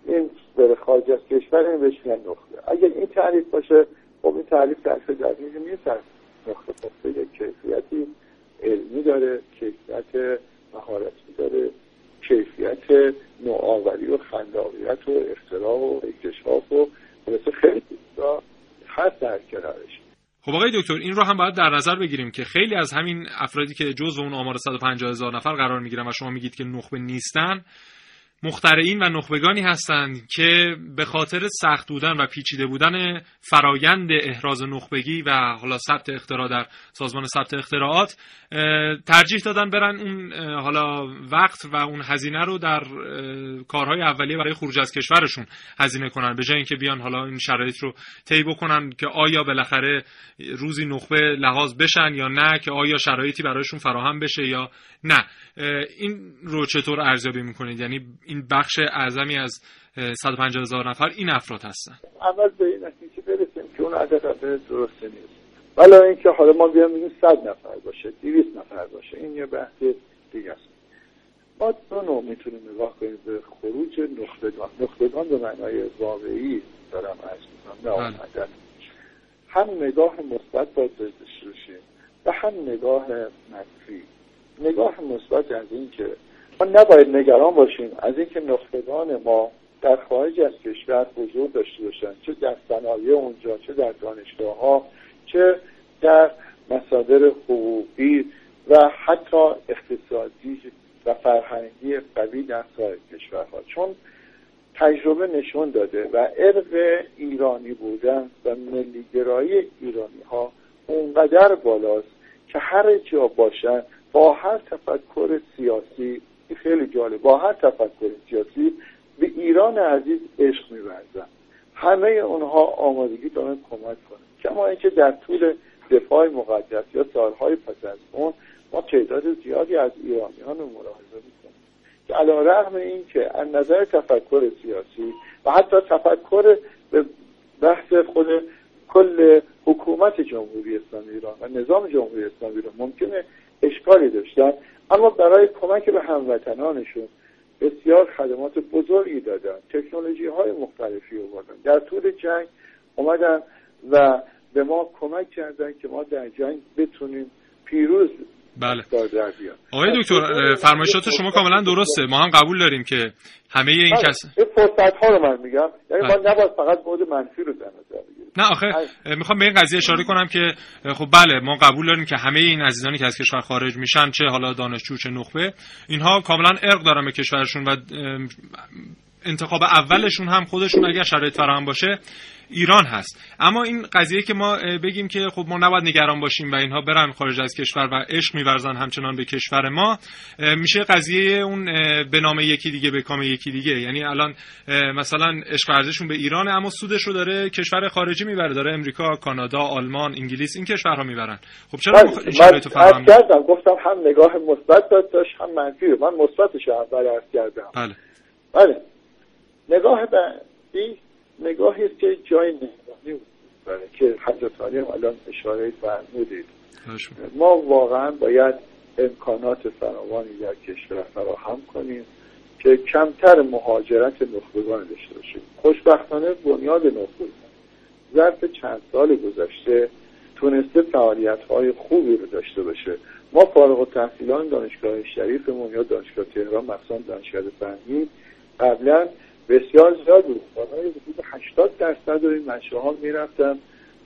این بره خارج از کشور این بهش میگن نخبه اگر این تعریف باشه خب این تعریف تعریف دقیقی نیست؟ نخبه خب یک کیفیتی علمی داره کیفیت مهارتی داره کیفیت نوآوری و خلاقیت و اختراع و اکتشاف و خیلی. هست در کنارش. خب آقای دکتر این رو هم باید در نظر بگیریم که خیلی از همین افرادی که جزو اون آمار 150 هزار نفر قرار می‌گیرن و شما میگید که نخبه نیستن مخترعین و نخبگانی هستند که به خاطر سخت بودن و پیچیده بودن فرایند احراز نخبگی و حالا ثبت اختراع در سازمان ثبت اختراعات ترجیح دادن برن اون حالا وقت و اون هزینه رو در کارهای اولیه برای خروج از کشورشون هزینه کنن. به جای اینکه بیان حالا این شرایط رو طی بکنن که آیا بالاخره روزی نخبه لحاظ بشن یا نه که آیا شرایطی برایشون فراهم بشه یا نه. این رو چطور ارزیابی می‌کنید؟ یعنی این بخش اعظمی از اه، 150 هزار نفر این افراد هستن. اول به این نتیجه برسیم که اون عدد عدد درسته نیست. ولی اینکه حالا ما بیام بگیم 100 نفر باشه 200 نفر باشه. این یه بحث دیگه است. ما دو نوع می‌تونیم نگاه کنیم به خروج نخبگان. نخبگان به معنای واقعی دارم عرض می‌کنم نه اون عدد هم نگاه مثبت باید داشته و هم نگاه منفی. نگاه مثبت از اینکه ما نباید نگران باشیم. از اینکه نخبگان ما در خارج از کشور حضور داشته باشن چه در صنایع اونجا چه در دانشگاه ها چه در مصادر حقوقی و حتی اقتصادی و فرهنگی قوی در سایر کشورها. چون تجربه نشون داده و عرق ایرانی بودن و ملیگرایی ایرانی ها اونقدر بالاست که هر جا باشن با هر تفکر سیاسی این خیلی جالب. با هر تفکر سیاسی به ایران عزیز عشق میورزن همه اونها آمادگی دارن کمک کنن. کما اینکه در طول دفاع مقدس یا سالهای پس از اون ما تعداد زیادی از ایرانیان رو ملاحظه می‌کنیم. که علا رغم این که از نظر تفکر سیاسی و حتی تفکر به بحث خود کل حکومت جمهوری اسلامی ایران و نظام جمهوری اسلامی ایران ممکنه اشکالی داشتن. اما برای کمک به هموطنانشون بسیار خدمات بزرگی دادن. تکنولوژی های مختلفی آوردن. در طول جنگ اومدن و به ما کمک کردن که ما در جنگ بتونیم پیروز بله. بیاد آقای دکتر فرمایشات شما کاملا درسته. ما هم قبول داریم که همه این بله، کس این فرصت ها رو من میگم. یعنی بله. نباید فقط بود منفی رو در نه آخه می‌خوام به این قضیه اشاره کنم که خب بله ما قبول داریم که همه این عزیزانی که از کشور خارج میشن چه حالا دانشجو چه نخبه اینها کاملا ارق دارن به کشورشون و انتخاب اولشون هم خودشون اگر شرایط فراهم باشه ایران هست. اما این قضیه که ما بگیم که خب ما نباید نگران باشیم و اینها برن خارج از کشور و عشق میورزن همچنان به کشور ما میشه قضیه اون به نام یکی دیگه به کام یکی دیگه. یعنی الان مثلا عشق ورزششون به ایرانه اما سودش رو داره کشور خارجی می‌بره. داره امریکا کانادا آلمان انگلیس این کشورها می‌برن. خب چرا مخ... شرایط فراهم کردم گفتم هم نگاه مثبت داشت هم منفی. من مثبتش اول عرض کردم. بله. بله. نگاه بعدی نگاهی است که جای نگاهی داره که حضرت هم الان اشاره فرمودید. ما واقعا باید امکانات فراوانی در کشور فراهم کنیم که کمتر مهاجرت نخبگان داشته باشیم. خوشبختانه بنیاد نخبگان ظرف چند سال گذشته تونسته فعالیت های خوبی رو داشته باشه. ما فارغ التحصیلان دانشگاه شریفمون یا دانشگاه تهران مخصوصا دانشگاه فنی قبلا بسیار زیاد بود. بالای حدود 80 درصد این منشه ها می‌رفتن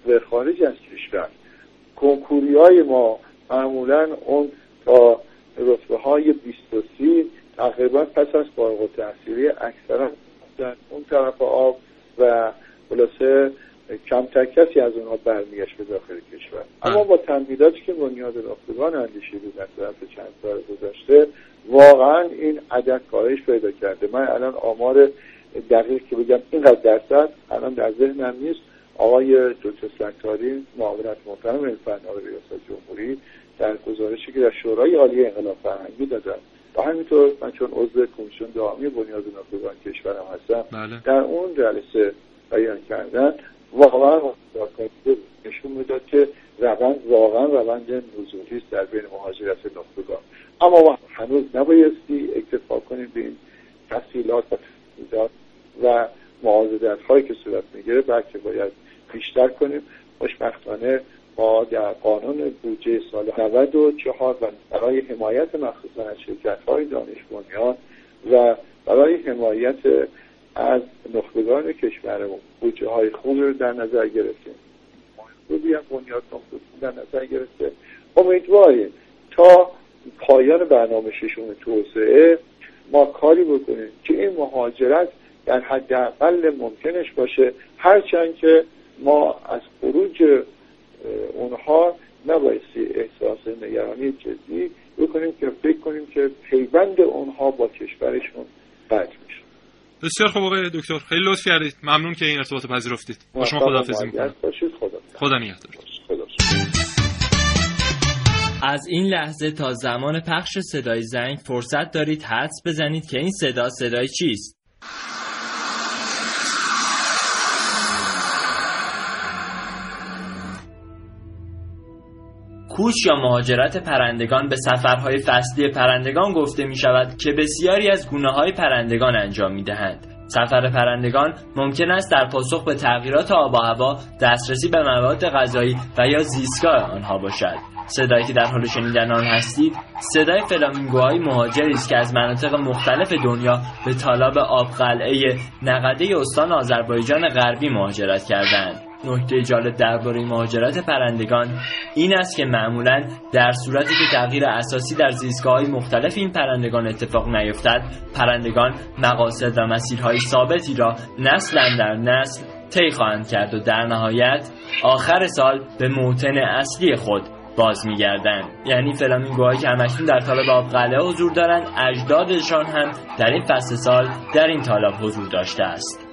به خارج از کشور. کنکوری های ما معمولا اون تا رتبه های 20 و 30 تقریبا پس از فارغ التحصیلی اکثرا در اون طرف آب و خلاصه کمتر کسی از اونها برمیگشت به داخل کشور. اما با تمدیداتی که بنیاد نخبگان اندیشیدی در طرف چند سال گذشته واقعا این عدد کاهش پیدا کرده. من الان آمار دقیق که بگم اینقدر درصد الان در ذهنم نیست. آقای دکتر سکتاری معاونت محترم این فناوری ریاست جمهوری در گزارشی که در شورای عالی انقلاب فرهنگی دادن. و همینطور من چون عضو کمیسیون دائمی بنیاد نخبگان کشورم هستم بله. در اون جلسه بیان کردن واقعا نشون می‌داد که روند واقعا روند نزولی است در بین مهاجرت نخبگان. اما ما هنوز نبایستی اکتفا کنیم به این و تحصیلات و معاضدت هایی که صورت می‌گیره بلکه باید بیشتر کنیم. خوشبختانه ما در قانون بودجه سال 94 و برای حمایت مخصوصا از شرکت های دانش بنیان و برای حمایت از نخبگان کشورمون بودجه های خوبی رو در نظر گرفتیم. خوبی هم بنیاد در نظر گرفته امیدواریم تا پایان برنامه ششم توسعه ما کاری بکنیم که این مهاجرت در حداقل ممکنش باشه هرچند که ما از خروج اونها نبایستی احساس نگرانی جدی بکنیم که فکر کنیم که پیوند اونها با کشورشون قطع میشه. بسیار خوب آقای دکتر خیلی لطف کردید. ممنون که این ارتباط پذیرفتید. با شما خداحافظی می‌کنم. خدا خدا نگهدار. از این لحظه تا زمان پخش صدای زنگ فرصت دارید حدس بزنید که این صدا صدای چیست کوچ یا مهاجرت پرندگان به سفرهای فصلی پرندگان گفته می شود که بسیاری از گونه های پرندگان انجام می دهند. سفر پرندگان ممکن است در پاسخ به تغییرات آب و هوا دسترسی به مواد غذایی و یا زیستگاه آنها باشد. صدایی که در حال شنیدن آن هستید صدای فلامینگوهای مهاجری است که از مناطق مختلف دنیا به تالاب آبقلعه نقده استان آذربایجان غربی مهاجرت کردند. نکته جالب درباره مهاجرت پرندگان این است که معمولا در صورتی که تغییر اساسی در زیستگاه مختلف این پرندگان اتفاق نیفتد پرندگان مقاصد و مسیرهای ثابتی را نسل در نسل طی خواهند کرد و در نهایت آخر سال به موطن اصلی خود باز میگردند یعنی فلامینگوهایی که همشون در تالاب آب قلعه حضور دارند اجدادشان هم در این فصل سال در این تالاب حضور داشته است.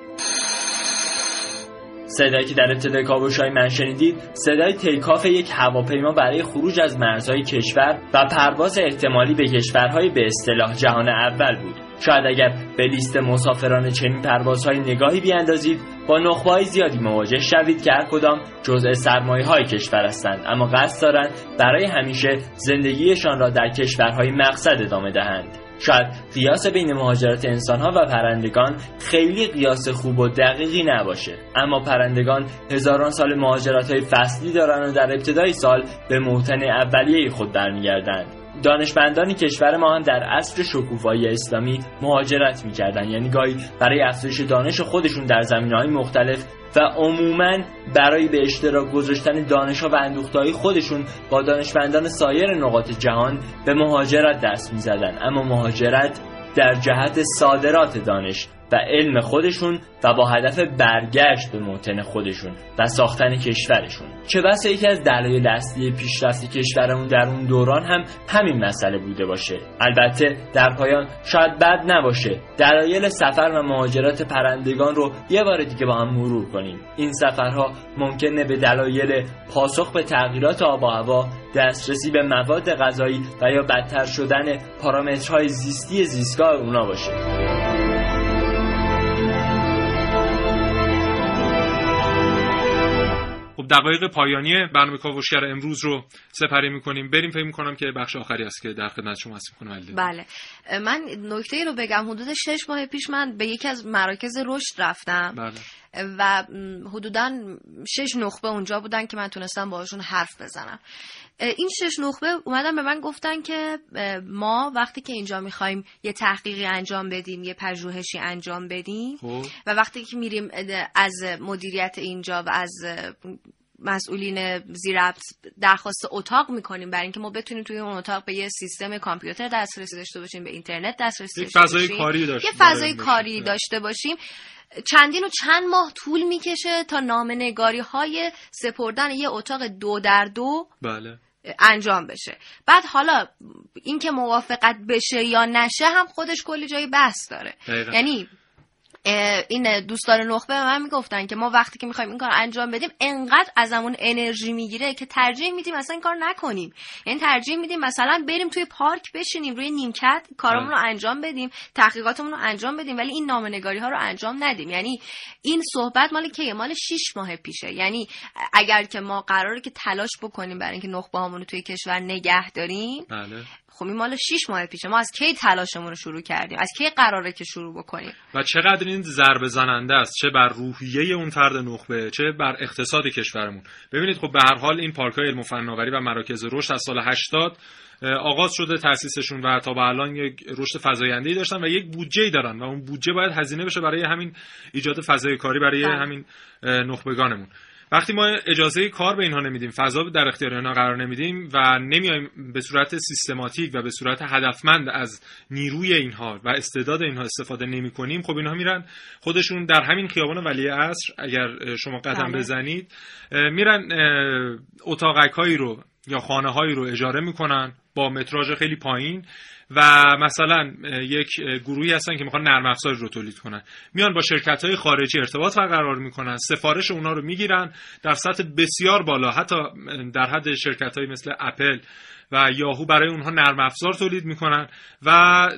صدایی که در ابتدای های من شنیدید صدای تیکاف یک هواپیما برای خروج از مرزهای کشور و پرواز احتمالی به کشورهای به اصطلاح جهان اول بود. شاید اگر به لیست مسافران چنین پروازهای نگاهی بیاندازید با نخبه زیادی مواجه شوید که هر کدام جزء سرمایه های کشور هستند. اما قصد دارند برای همیشه زندگیشان را در کشورهای مقصد ادامه دهند. شاید قیاس بین مهاجرت انسانها و پرندگان خیلی قیاس خوب و دقیقی نباشه. اما پرندگان هزاران سال مهاجرت های فصلی دارن و در ابتدای سال به موتن اولیه خود برمیگردند. دانشمندان کشور ما هم در عصر شکوفایی اسلامی مهاجرت می‌کردند یعنی گاهی برای افزایش دانش خودشون در زمین های مختلف و عموما برای به اشتراک گذاشتن دانش و اندوختهای خودشون با دانشمندان سایر نقاط جهان به مهاجرت دست می‌زدن. اما مهاجرت در جهت صادرات دانش و علم خودشون و با هدف برگشت به موتن خودشون و ساختن کشورشون. چه بسا یکی از دلایل اصلی پیشرفت کشورمون در اون دوران هم همین مسئله بوده باشه. البته در پایان شاید بد نباشه. دلایل سفر و مهاجرات پرندگان رو یه بار دیگه با هم مرور کنیم. این سفرها ممکنه به دلایل پاسخ به تغییرات آب و هوا دسترسی به مواد غذایی و یا بدتر شدن پارامترهای زیستی زیستگاه اونا باشه. دقایق پایانی برنامه کاوشگر امروز رو سپری می‌کنیم. بریم فکر می‌کنم که بخش آخری است که در خدمت شما هستیم خانم بله. من نکته رو بگم. حدود شش ماه پیش من به یکی از مراکز رشد رفتم. بله. و حدودا شش نخبه اونجا بودن که من تونستم باشون حرف بزنم. این شش نخبه اومدن به من گفتن که ما وقتی که اینجا می‌خوایم یه تحقیقی انجام بدیم یه پژوهشی انجام بدیم خوب. و وقتی که میریم از مدیریت اینجا و از مسئولین زیربط درخواست اتاق می‌کنیم برای اینکه ما بتونیم توی اون اتاق به یه سیستم کامپیوتر دسترسی داشته باشیم به اینترنت دسترسی داشته باشیم. کاری یه فضای کاری داشته باشیم. چندین و چند ماه طول می‌کشه تا نامنگاری های سپردن یه اتاق دو در دو بله. انجام بشه. بعد حالا اینکه موافقت بشه یا نشه هم خودش کلی جای بحث داره. یعنی این دوستان نخبه به من می‌گفتن که ما وقتی که می‌خوایم این کار انجام بدیم انقدر ازمون انرژی می‌گیره که ترجیح میدیم مثلا این کار نکنیم. یعنی ترجیح میدیم مثلا بریم توی پارک بشینیم روی نیمکت کارمون رو انجام بدیم تحقیقاتمون رو انجام بدیم ولی این نامنگاری ها رو انجام ندیم. یعنی این صحبت مال که مال 6 ماه پیشه. یعنی اگر که ما قراره که تلاش بکنیم برای اینکه نخبه هامون رو توی کشور نگه داریم بله. خب این مال 6 ماه پیشه ما از کی تلاشمون رو شروع کردیم؟ از کی قراره که شروع بکنیم؟ و چقدر این ضربه زننده است چه بر روحیه اون فرد نخبه چه بر اقتصاد کشورمون. ببینید خب به هر حال این پارک های علم و فناوری و مراکز رشد از سال 80 آغاز شده تاسیسشون و تا به الان یک رشد فزاینده‌ای داشتن و یک بودجه دارن و اون بودجه باید هزینه بشه برای همین ایجاد فضای کاری برای بله. همین نخبگانمون. وقتی ما اجازه کار به اینها نمیدیم فضا در اختیار اینها قرار نمیدیم و نمیایم به صورت سیستماتیک و به صورت هدفمند از نیروی اینها و استعداد اینها استفاده نمی کنیم خب اینها میرن خودشون در همین خیابان ولی عصر اگر شما قدم بله. بزنید میرن اتاقک هایی رو یا خانه هایی رو اجاره می‌کنن با متراژ خیلی پایین و مثلا یک گروهی هستن که می‌خوان نرم افزار رو تولید کنن. میان با شرکت های خارجی ارتباط برقرار می‌کنن سفارش اونا رو می‌گیرن در سطح بسیار بالا حتی در حد شرکت های مثل اپل و یاهو برای اونها نرم افزار تولید می‌کنن و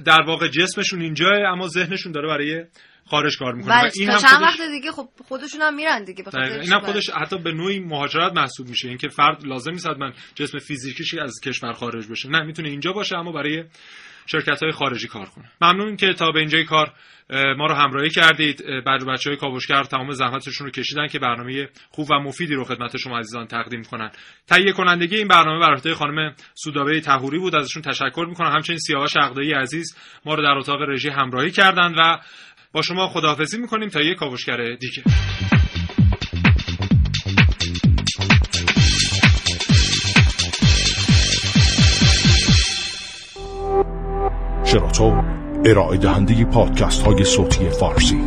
در واقع جسمشون اینجاه اما ذهنشون داره برای خارج کار می‌کنه. و این هم چند وقت دیگه خب خودشون هم میرن دیگه این هم خودش حتی به نوعی مهاجرت محسوب میشه. اینکه فرد لازم نیست من جسم فیزیکیش از کشور خارج بشه. نه می‌تونه اینجا باشه اما برای شرکت های خارجی کار کنه. ممنون که تا به اینجای کار ما رو همراهی کردید. بعد بچه های کاوشگر تمام زحمتشون رو کشیدن که برنامه خوب و مفیدی رو خدمت شما عزیزان تقدیم کنن. تهیه کنندگی این برنامه بر عهده خانم سودابه تهوری بود. ازشون تشکر می‌کنم. همچنین سیاوش عقدایی عزیز ما رو در اتاق رژی همراهی کردند و با شما خداحافظی می‌کنیم تا یک کاوشگر دیگه. شراطو ارائه دهنده پادکست های صوتی فارسی.